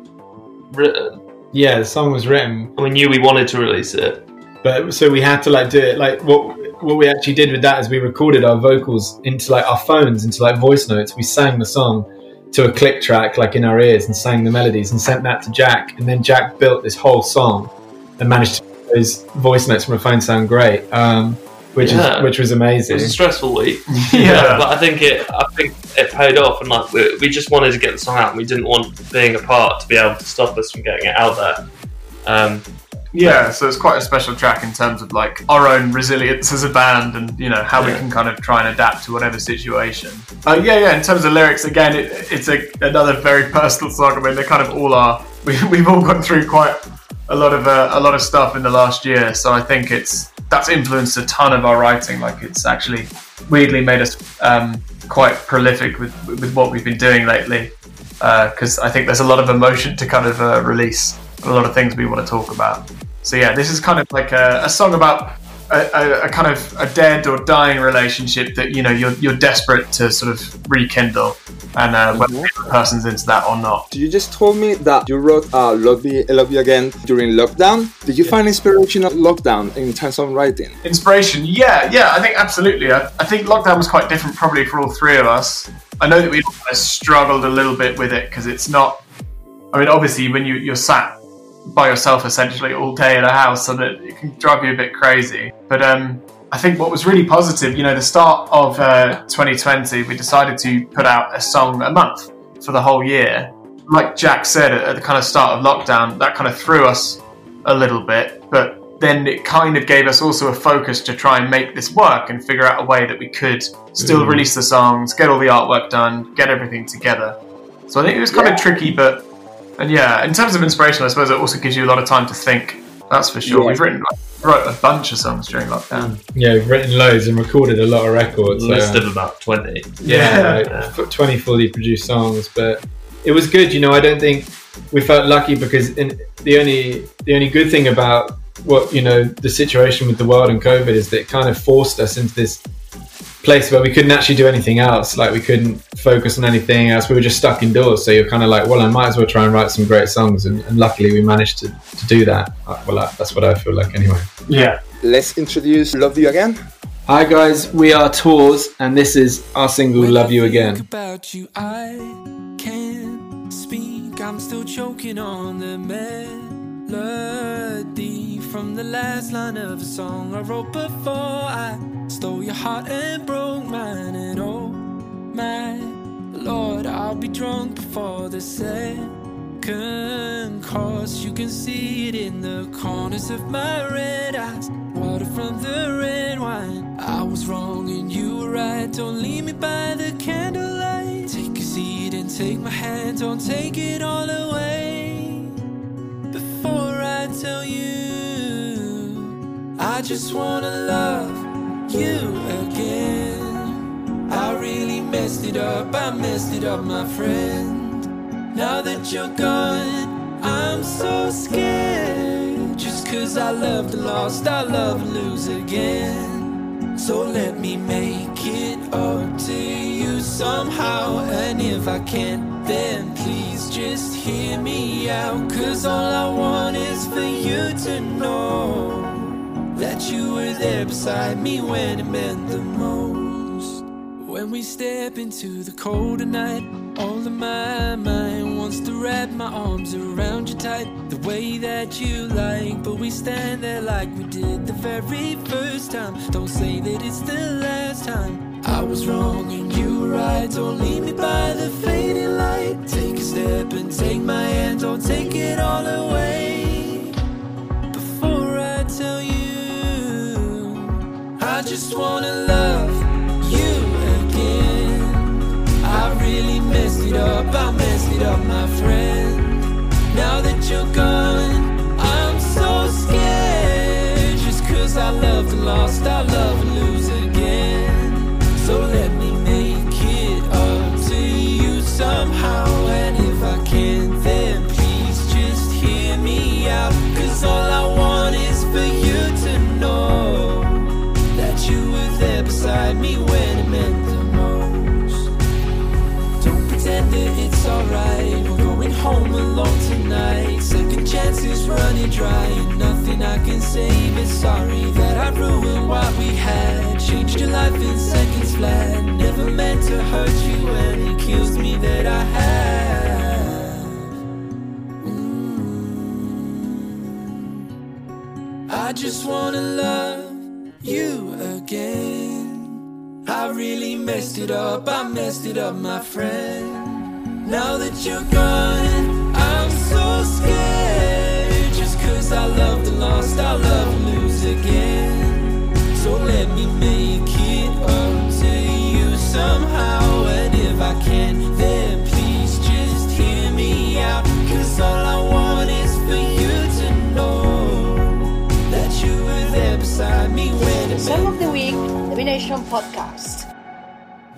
written, Yeah, the song was written, and we knew we wanted to release it. but so we had to like do it like what what we actually did with that is we recorded our vocals into like our phones into like voice notes we sang the song to a click track like in our ears and sang the melodies and sent that to jack and then jack built this whole song and managed to make those voice notes from a phone sound great um, which Yeah. is which was amazing. It was a stressful week, *laughs* Yeah. but I think it. I think it paid off, and like we, we just wanted to get the song out, and we didn't want being apart to be able to stop us from getting it out there. Um, Yeah, so it's quite a special track in terms of like our own resilience as a band, and you know how we can kind of try and adapt to whatever situation. Uh, yeah, yeah. In terms of lyrics, again, it, it's a, another very *laughs* personal song. I mean, they kind of all are. *laughs* We, we've all gone through quite a lot of uh, a lot of stuff in the last year, so I think it's that's influenced a ton of our writing. Like it's actually weirdly made us um, quite prolific with with what we've been doing lately. Because I think there's a lot of emotion to kind of uh, release, a lot of things we want to talk about. So yeah, this is kind of like a, a song about a, a, kind of a dead or dying relationship that you know you're you're desperate to sort of rekindle, and uh, whether the person's into that or not. You just told me that you wrote uh, Love, You, Love You Again during lockdown. Did you find inspiration at lockdown in terms of writing? Inspiration, yeah, yeah, I think absolutely. I, I think lockdown was quite different, probably for all three of us. I know that we struggled a little bit with it because it's not. I mean, obviously, when you you're sat by yourself essentially all day in a house, and it, it can drive you a bit crazy. But um, I think what was really positive, you know, the start of uh, 2020, we decided to put out a song a month for the whole year. Like Jack said at, the kind of start of lockdown, that kind of threw us a little bit, but then it kind of gave us also a focus to try and make this work and figure out a way that we could still Mm. release the songs, get all the artwork done, get everything together. So I think it was kind Yeah. of tricky, but and yeah, in terms of inspiration, I suppose it also gives you a lot of time to think. That's for sure. Yeah. We've written wrote a bunch of songs during lockdown. Yeah, we've written loads and recorded a lot of records. List uh, of about 20. yeah, Yeah. like, f- 20 fully produced songs but it was good you know i don't think we felt lucky because in, the only the only good thing about what you know the situation with the world and covid is that it kind of forced us into this place where we couldn't actually do anything else like we couldn't focus on anything else. We were just stuck indoors. So you're kind of like well i might as well try and write some great songs. And, and luckily we managed to, to do that. Uh, well uh, that's what i feel like anyway. Yeah. Let's introduce Love You Again. hi guys. We are Tors and this is our single love you again. about you, I can't speak. I'm still choking on the melody from the last line of a song I wrote before I stole your heart and broke mine. And oh my lord, I'll be drunk before the second course. You can see it in the corners of my red eyes. Water from the red wine. I was wrong and you were right. Don't leave me by the candlelight. Take a seat and take my hand. Don't take it all away. Before I tell you, I just wanna love you again. I really messed it up. I messed it up, my friend. Now that you're gone, I'm so scared. Just cause I love the lost, I love and lose again. So let me make it up to you somehow. And if I can't, then please just hear me out. Cause all I want is for you to know that you were there beside me when it meant the most. When we step into the cold of night, all of my mind wants to wrap my arms around you tight, the way that you like. But we stand there like we did the very first time. Don't say that it's the last time. I was wrong and you were right. Don't leave me by the fading light. Take a step and take my hand. Don't take it all away. Just wanna love you again. I really messed it up, I messed it up, my friend. Now that you're gone, I'm so scared. Just cause I love the lost, I love and lose again. So let me make it up to you somehow. And if I can't, then please just hear me out. Cause all I home alone tonight. Second chances running dry, and nothing I can say but sorry that I ruined what we had. Changed your life in seconds flat. Never meant to hurt you, and it kills me that I have. I just wanna love you again. I really messed it up, I messed it up, my friend. Now that you're gone, I'm so scared. Just cause I love the lost, I love and lose again. So let me make it up to you somehow. And if I can't, then please just hear me out. Cause all I want is for you to know that you were there beside me when it Song of the Week, the Nation Podcast.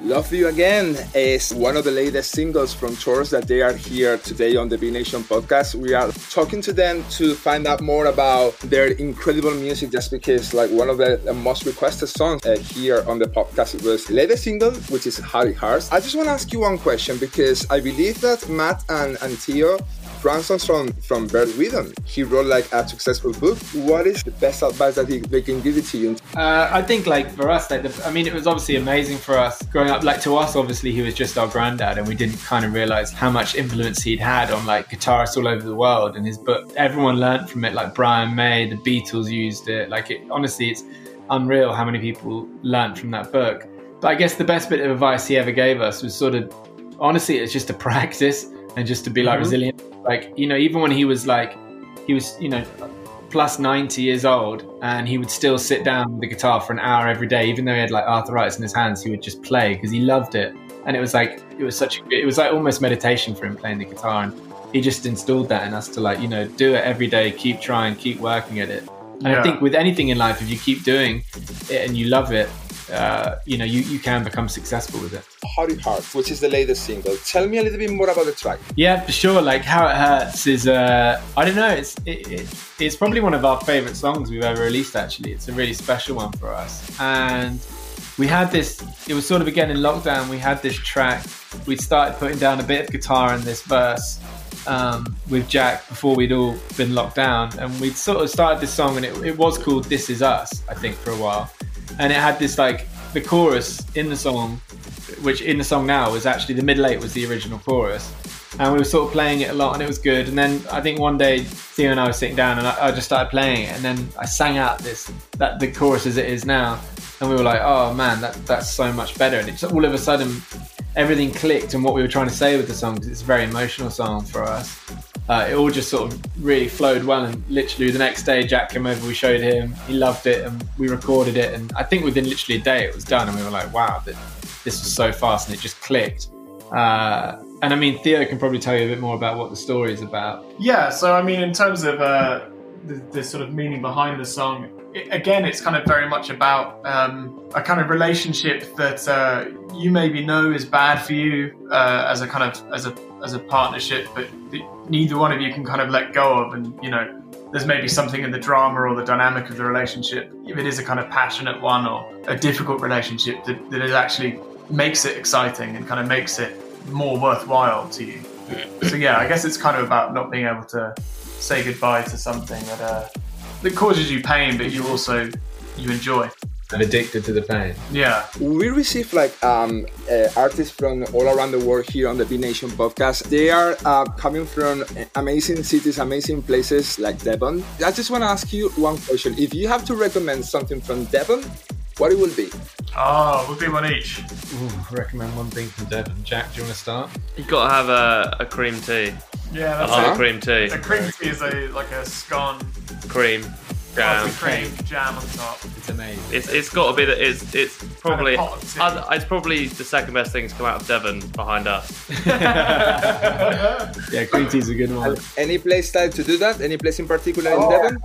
Love You Again is one of the latest singles from Tors that they are here today on the B Nation podcast. We are talking to them to find out more about their incredible music just because like one of the most requested songs uh, here on the podcast was latest single which is It Hurts. I just want to ask you one question because I believe that Matt and, and Theo Francis from from Bert Weedon. He wrote like a successful book. What is the best advice that he, they can give it to you? Uh, I think like for us, like the, I mean, it was obviously amazing for us growing up. Like to us, obviously, he was just our granddad, and we didn't kind of realize how much influence he'd had on like guitarists all over the world. And his book, everyone learned from it. Like Brian May, the Beatles used it. Like it, honestly, it's unreal how many people learned from that book. But I guess the best bit of advice he ever gave us was sort of, honestly, it's just a *laughs* practice and just to be like Mhm. resilient. Like you know, even when he was like, he was you know plus 90 years old and he would still sit down with the guitar for an hour every day even though he had like arthritis in his hands he would just play because he loved it and it was like it was such a, it was like almost meditation for him playing the guitar and he just installed that in us to like you know do it every day keep trying keep working at it and Yeah. i think with anything in life if you keep doing it and you love it uh, you know you, you can become successful with it How It Hurts, which is the latest single. Tell me a little bit more about the track. Yeah, for sure. Like how it hurts is, uh, I don't know. It's it, it, it's probably one of our favorite songs we've ever released. Actually, it's a really special one for us. And we had this. It was sort of again in lockdown. We had this track. We started putting down a bit of guitar in this verse um, with Jack before we'd all been locked down, and we'd sort of started this song, and it, it was called "This Is Us," I think, for a while. And it had this like the chorus in the song which in the song now was actually the middle eight was the original chorus. And we were sort of playing it a lot and it was good. And then i think one day theo and i were sitting down and i, I just started playing it. And then i sang out this that the chorus as it is now. And we were like oh man that that's so much better. And it's all of a sudden everything clicked and what we were trying to say with the song 'cause it's a very emotional song for us uh, it all just sort of really flowed well and literally the next day jack came over we showed him he loved it and we recorded it and i think within literally a day it was done and we were like wow this was so fast and it just clicked. Uh, and i mean theo can probably tell you a bit more about what the story is about. Yeah, so I mean, in terms of uh, the, the sort of meaning behind the song, again, it's kind of very much about um, a kind of relationship that uh, you maybe know is bad for you uh, as a kind of as a as a partnership, but that neither one of you can kind of let go of, and you know. There's maybe something in the drama or the dynamic of the relationship, if it is a kind of passionate one or a difficult relationship, that, that it actually makes it exciting and kind of makes it more worthwhile to you. So yeah, I guess it's kind of about not being able to say goodbye to something that uh, that causes you pain, but you also you enjoy. And addicted to the pain Yeah. We receive like um, uh, artists from all around the world here on the B Nation podcast. They are uh, coming from amazing cities, amazing places like Devon. I just want to ask you one question. If you have to recommend something from Devon, what it will be? Oh, we'll do one each. Ooh, recommend one thing from devon jack do you want to start You got to have a, a cream tea. Yeah, a that's whole it. cream tea. A cream tea is a like a scone, cream jam. cream, jam on top. It's amazing. It's it's got to be that it's it's probably And of uh, it's probably the second best thing to come out of Devon behind us. *laughs* *laughs* yeah green tea's a good one Any place like to do that? Any place in particular Oh. in Devon?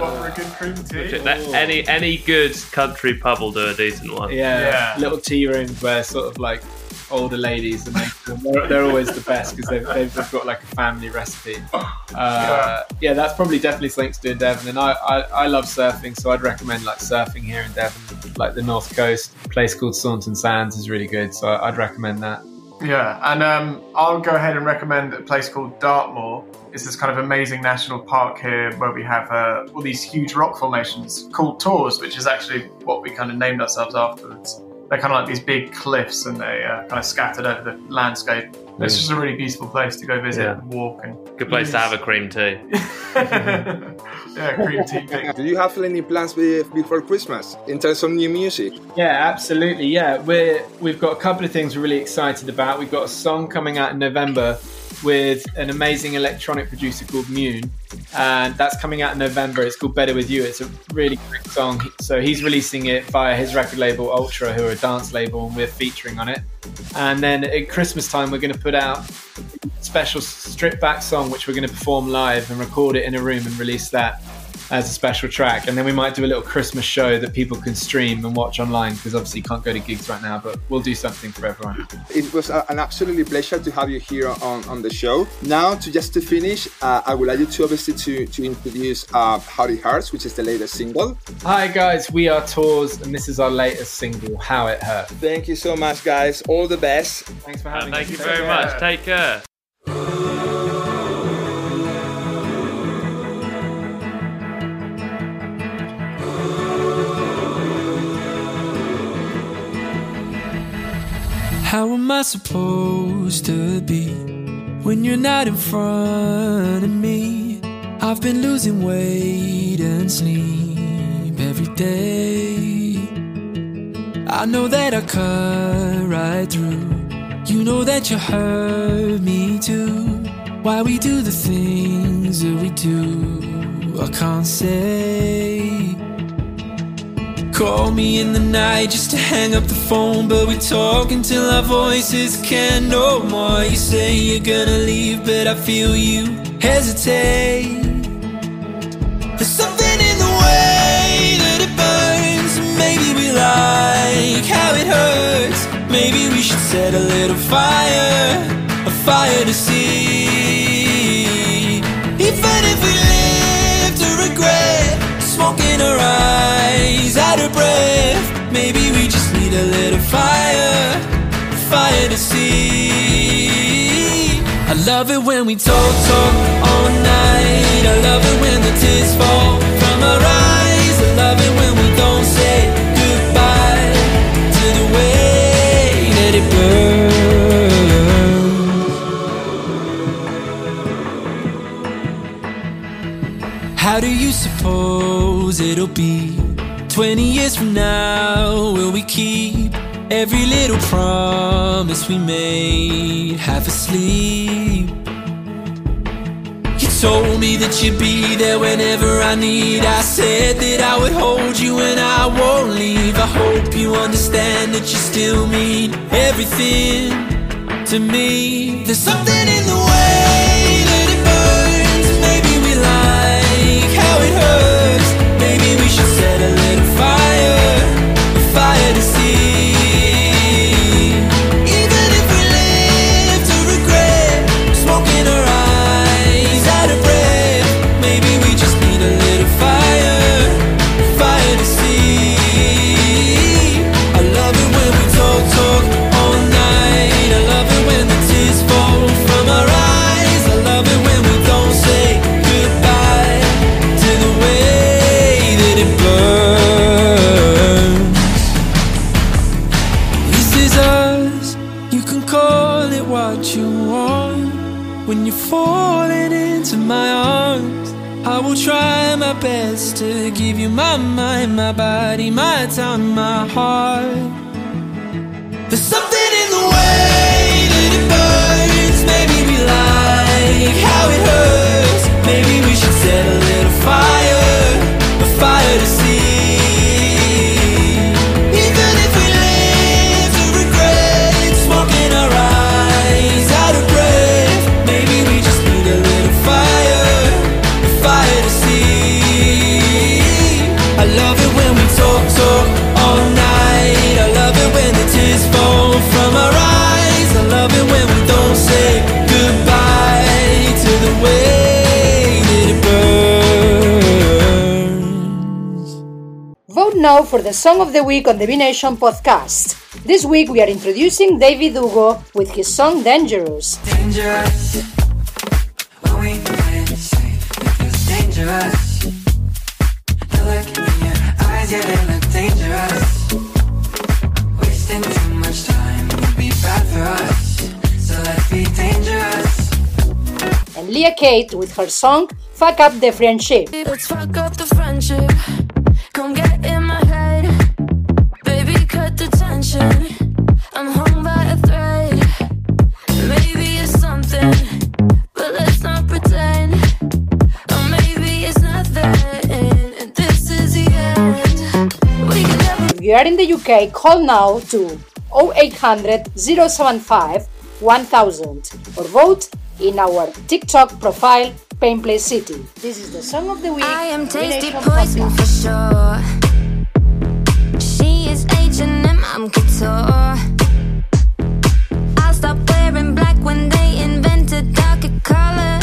what for a good cream tea? Any any good country pub will do a decent one. Yeah, Yeah. little tea rooms where sort of like older ladies and they, they're, they're always the best because they've, they've, got like a family recipe. Uh, yeah, that's probably definitely something to do in Devon. And I, I, I love surfing, so I'd recommend like surfing here in Devon, like the North Coast. A place called Saunton Sands is really good, so I'd recommend that. Yeah, and um, I'll go ahead and recommend a place called Dartmoor. It's this kind of amazing national park here where we have uh, all these huge rock formations called Tors, which is actually what we kind of named ourselves afterwards. They're kind of like these big cliffs and they uh, kind of scattered over the landscape. It's Mm. just a really beautiful place to go visit Yeah. and walk and Good place to have a cream tea. *laughs* yeah, cream tea pick. Do you have any plans be- before Christmas in terms of new music? Yeah, absolutely. Yeah, we're we've got a couple of things we're really excited about. We've got a song coming out in November with an amazing electronic producer called Mune, and that's coming out in November. It's called Better with You. It's a really great song. So he's releasing it via his record label Ultra, who are a dance label, and we're featuring on it. And then at Christmas time, we're going to put out a special stripped back song, which we're going to perform live and record it in a room and release that as a special track. And then we might do a little Christmas show that people can stream and watch online because obviously you can't go to gigs right now, but we'll do something for everyone. It was a- an absolutely pleasure to have you here on, on the show. Now, to just to finish, uh, I would like you to obviously to, to introduce uh, How It Hurts, which is the latest single. Hi guys, we are Tors and this is our latest single, How It Hurt. Thank you so much, guys. All the best. Thanks for Uh, having thank us. you Take very care. much. Take care. How am I supposed to be when you're not in front of me? I've been losing weight and sleep every day. I know that I cut right through. You know that you hurt me too. Why we do the things that we do. I can't say. Call me in the night just to hang up the phone, but we talk until our voices can't no more. You say you're gonna leave, but I feel you hesitate. There's something in the way that it burns. Maybe we like how it hurts. Maybe we should set a little fire, a fire to see. Smoke in our eyes, out of breath. Maybe we just need a little fire, fire to see. I love it when we talk, talk all night. I love it when the tears fall from our eyes. I love it when we don't say How do you suppose it'll be 20 years from now? Will we keep every little promise we made half asleep? You told me that you'd be there whenever I need. I said that I would hold you and I won't leave. I hope you understand that you still mean everything to me. There's something the Song of the Week on the B Nation podcast. This week we are introducing David Hugo with his song Dangerous. dangerous. When we play it safe, it feels dangerous. The look in your eyes, yeah, they look dangerous. Wasting too much time would be bad for us. So let's be dangerous. And Leah Kate with her song Fuck Up the Friendship. Let's fuck up the friendship. Come get in you are in the UK, call now to 0800 075 1000 or vote in our TikTok profile, Painplay City. This is the song of the week. I am tasty poison Podcast. for sure. I'm couture. I'll stop wearing black when they invented darker color.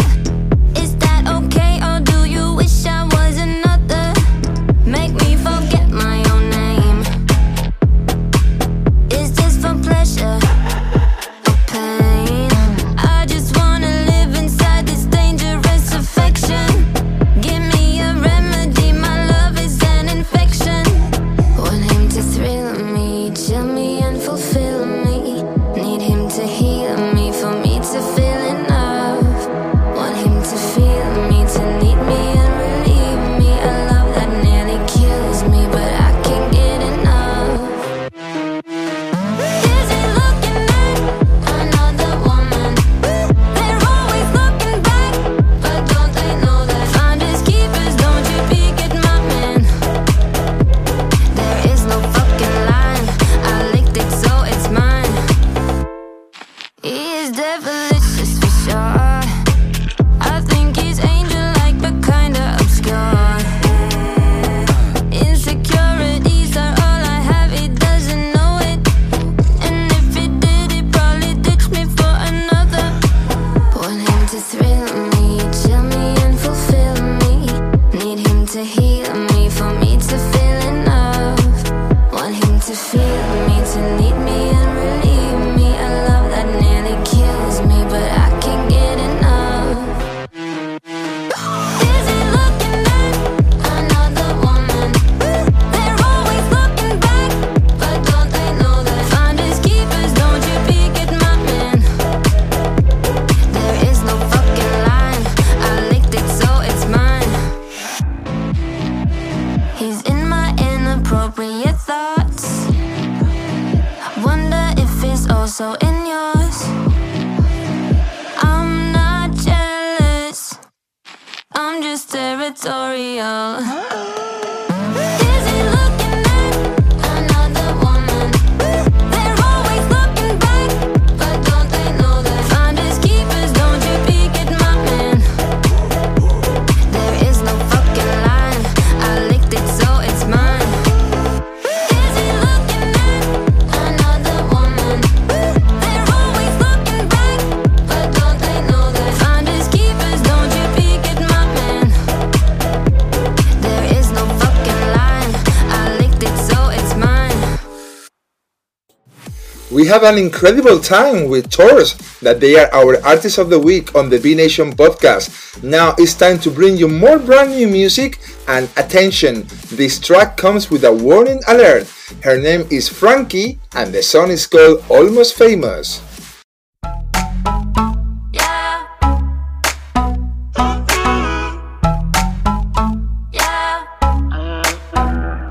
We have an incredible time with Tors that they are our artists of the week on the B Nation podcast. Now it's time to bring you more brand new music and attention. This track comes with a warning alert. Her name is Frankie and the song is called Almost Famous.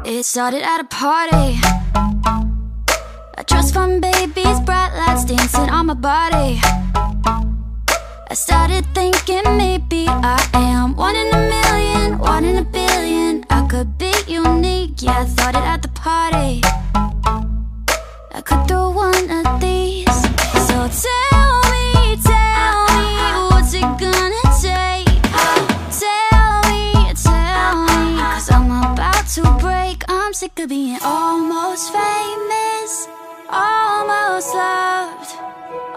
It started at a party. Trust babies, bright lights dancing on my body. I started thinking maybe I am one in a million, one in a billion. I could be unique, yeah, I thought it at the party. Loved,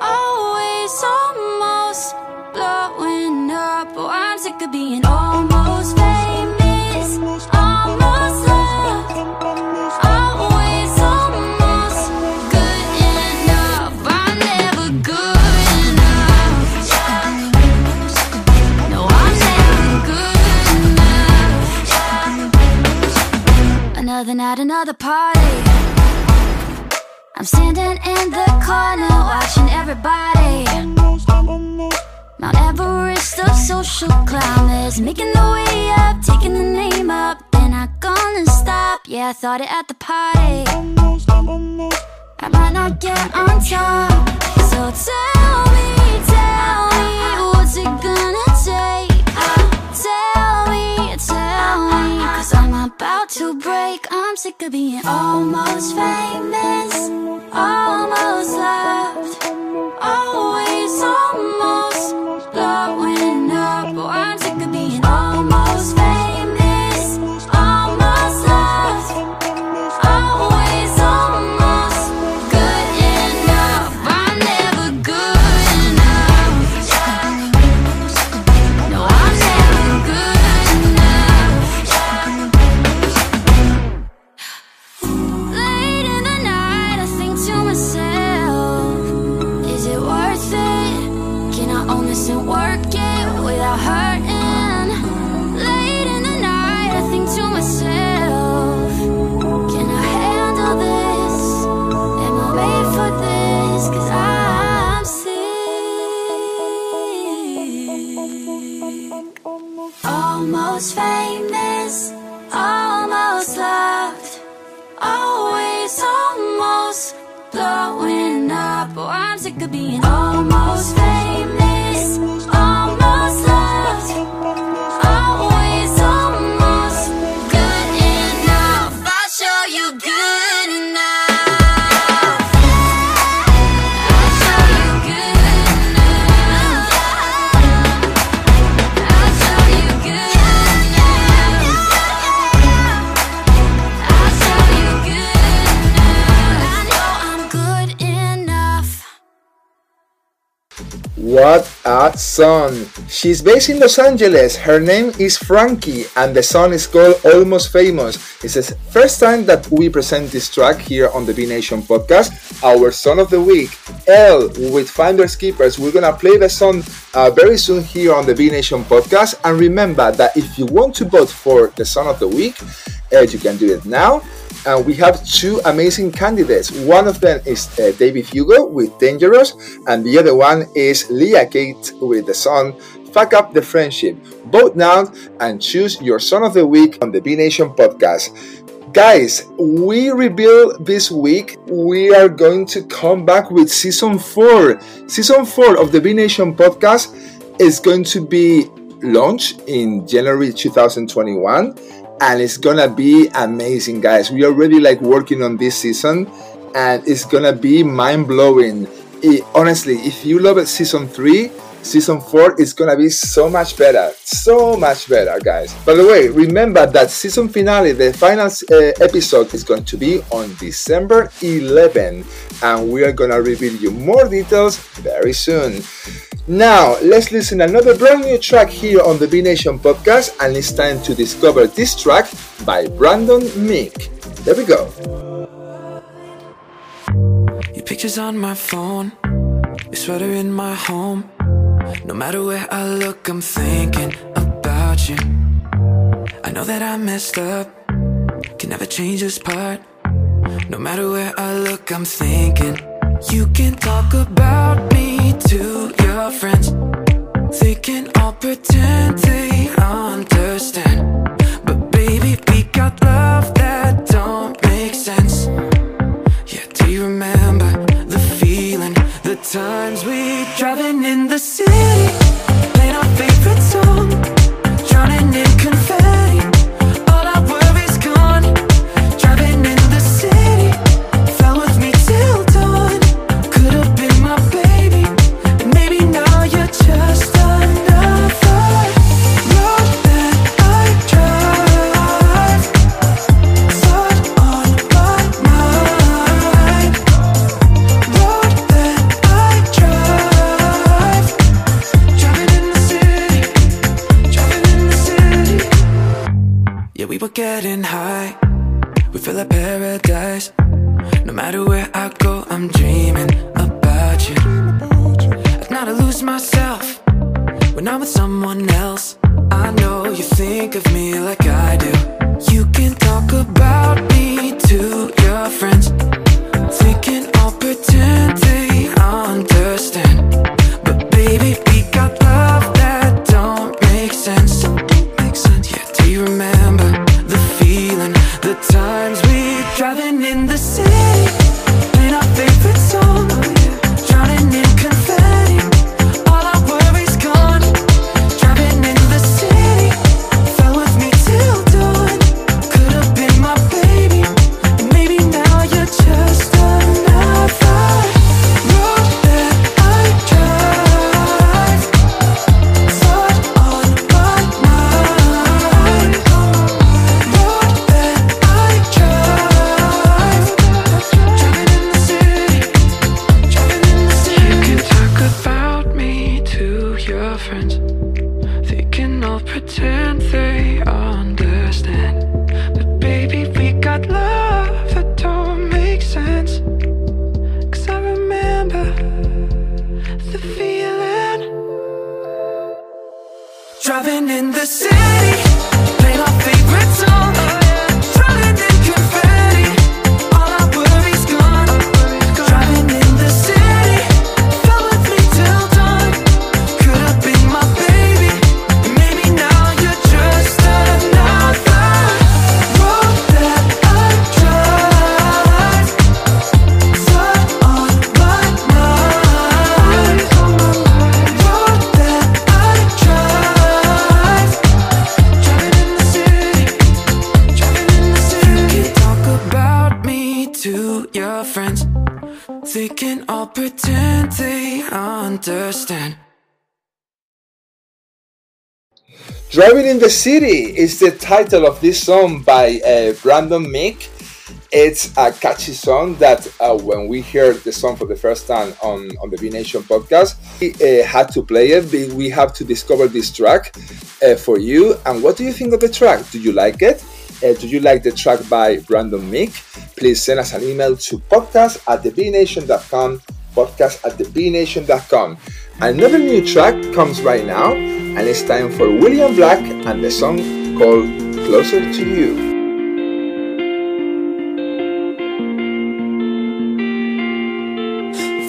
always almost blowing up. Oh, I'm sick of being almost famous, almost loved, always almost good enough. I'm never good enough. No, I'm never good enough. Another night, another party. Standing in the corner watching everybody. Mount Everest of social climbers, making the way up, taking the name up. They're not gonna stop. Yeah, I thought it at the party. I might not get on top. So tell me, tell me, what's it gonna about to break. I'm sick of being almost famous, almost loved, always almost blowing up. Almost famous, almost loved, always almost blowing up. Oh, I'm sick of What a song! She's based in Los Angeles. Her name is Frankie, and the song is called Almost Famous. It's the first time that we present this track here on the B Nation podcast. Our song of the week, Elle with Finders Keepers. We're gonna play the song uh, very soon here on the B Nation podcast. And remember that if you want to vote for the song of the week, uh, you can do it now and we have two amazing candidates. One of them is uh, David Hugo with Dangerous, and the other one is Leah Kate with the song Fuck Up the Friendship. Vote now and choose your song of the week on the B Nation podcast. Guys, we reveal this week we are going to come back with season 4. Season 4 of the B Nation podcast is going to be launched in January 2021 and it's gonna be amazing guys. We are already like working on this season and it's gonna be mind-blowing. It, honestly if you love season 3 season 4 is gonna be so much better so much better guys. By the way remember that season finale the final uh, episode is going to be on december 11 and we are gonna reveal you more details very soon now, let's listen another brand new track here on the B Nation podcast, and it's time to discover this track by Brandon Meek. There we go. Your pictures on my phone, your sweater in my home. No matter where I look, I'm thinking about you. I know that I messed up, can never change this part. No matter where I look, I'm thinking you can talk about me to your friends. They can all pretend they understand. But baby, we got love that don't make sense. Yeah, do you remember the feeling? The times we driving in the city, playing our favorite song, drowning in confetti. City is the title of this song by uh, Brandon Meek. It's a catchy song that uh, when we heard the song for the first time on, on the B Nation podcast, we uh, had to play it. We- We have to discover this track uh, for you. And what do you think of the track? Do you like it? Uh, do you like the track by Brandon Meek? Please send us an email to podcast at thebnation.com, podcast at thebnation.com. Another new track comes right now, and it's time for William Black and the song called Closer to You.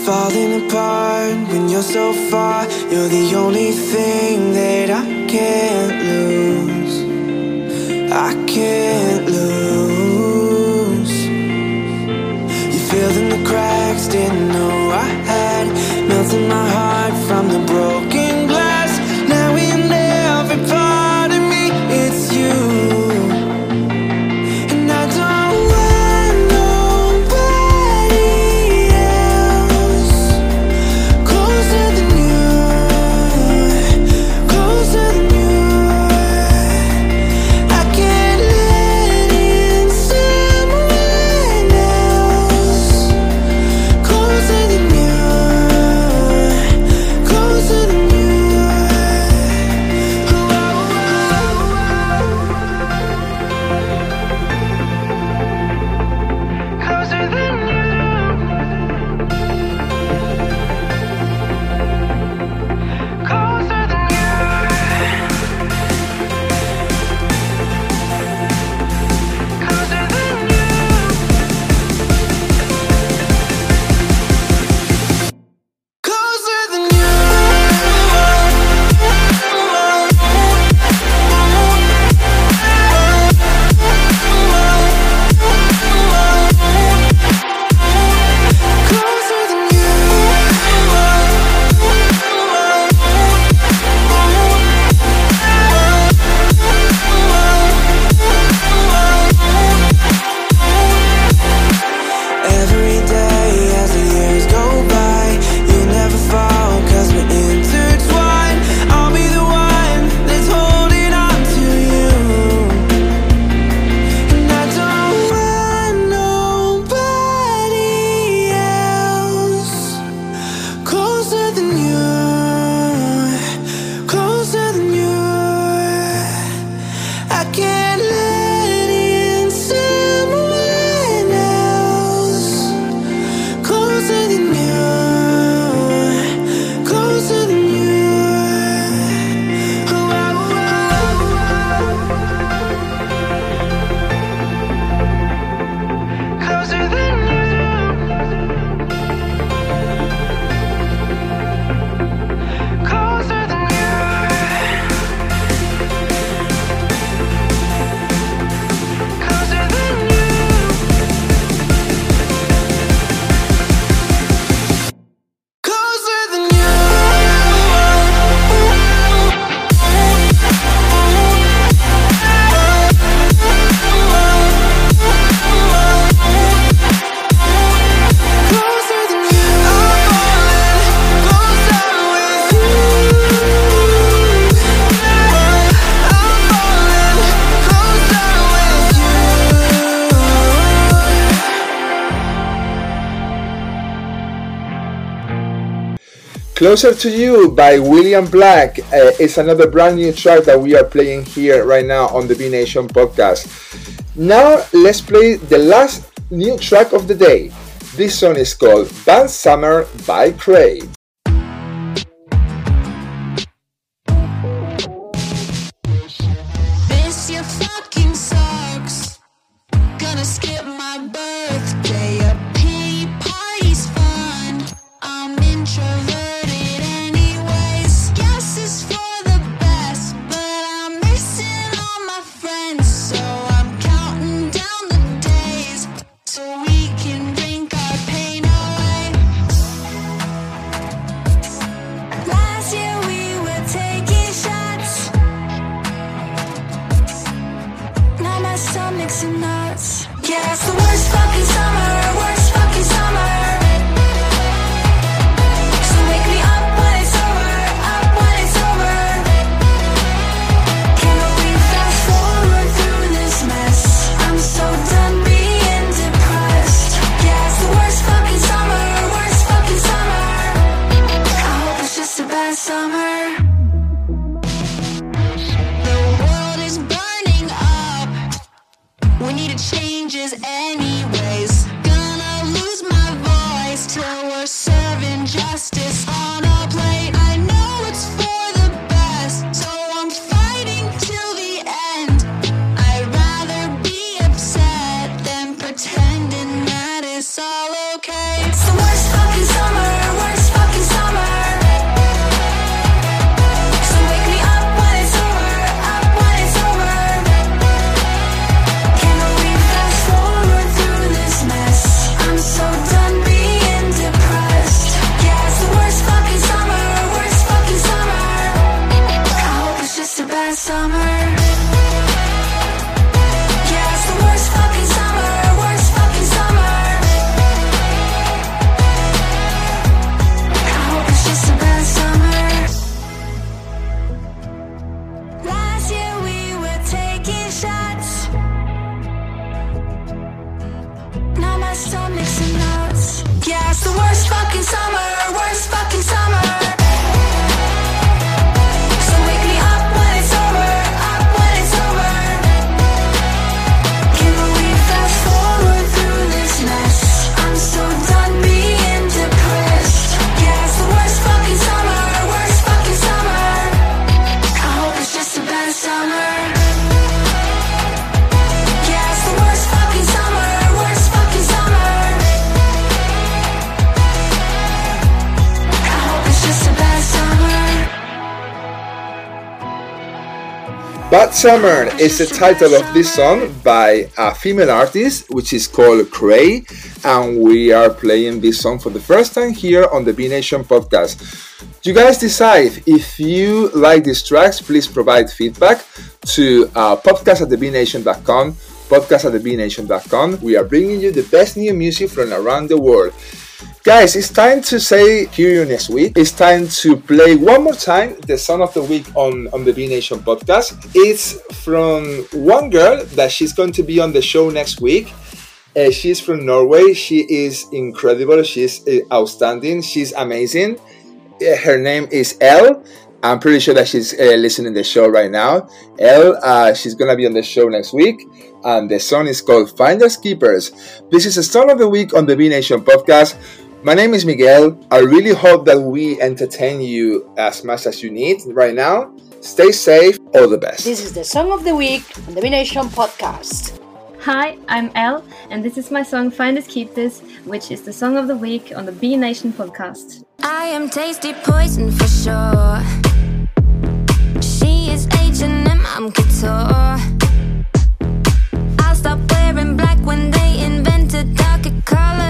Falling apart when you're so far. You're the only thing that I can't lose. I can't lose. You filled in the cracks, didn't know I had. Melting my heart from Closer to You by William Black uh, is another brand new track that we are playing here right now on the B Nation podcast. Now let's play the last new track of the day. This song is called Bad Summer by Craig. Summer is the title of this song by a female artist, which is called Cray, and we are playing this song for the first time here on the B Nation podcast. You guys decide if you like these tracks, please provide feedback to uh, podcast at thebnation.com. Podcast at thebnation.com. We are bringing you the best new music from around the world. Guys, it's time to say hear you next week. It's time to play one more time the song of the week on, on the B Nation podcast. It's from one girl that she's going to be on the show next week. Uh, she's from Norway. She is incredible. She's uh, outstanding. She's amazing. Uh, her name is Elle. I'm pretty sure that she's uh, listening the show right now. Elle, uh, she's gonna be on the show next week, and the song is called Finders Keepers. This is the song of the week on the B Nation podcast. My name is Miguel. I really hope that we entertain you as much as you need right now. Stay safe. All the best. This is the song of the week on the B Nation podcast. Hi, I'm Elle, and this is my song Find Us Keep This, which is the song of the week on the B Nation podcast. I am tasty poison for sure. She is H&M, I'm couture. I'll stop wearing black when they invented darker color.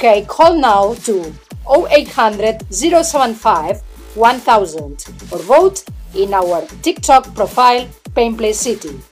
UK, call now to 0800 075 1000 or vote in our TikTok profile, Painplay City.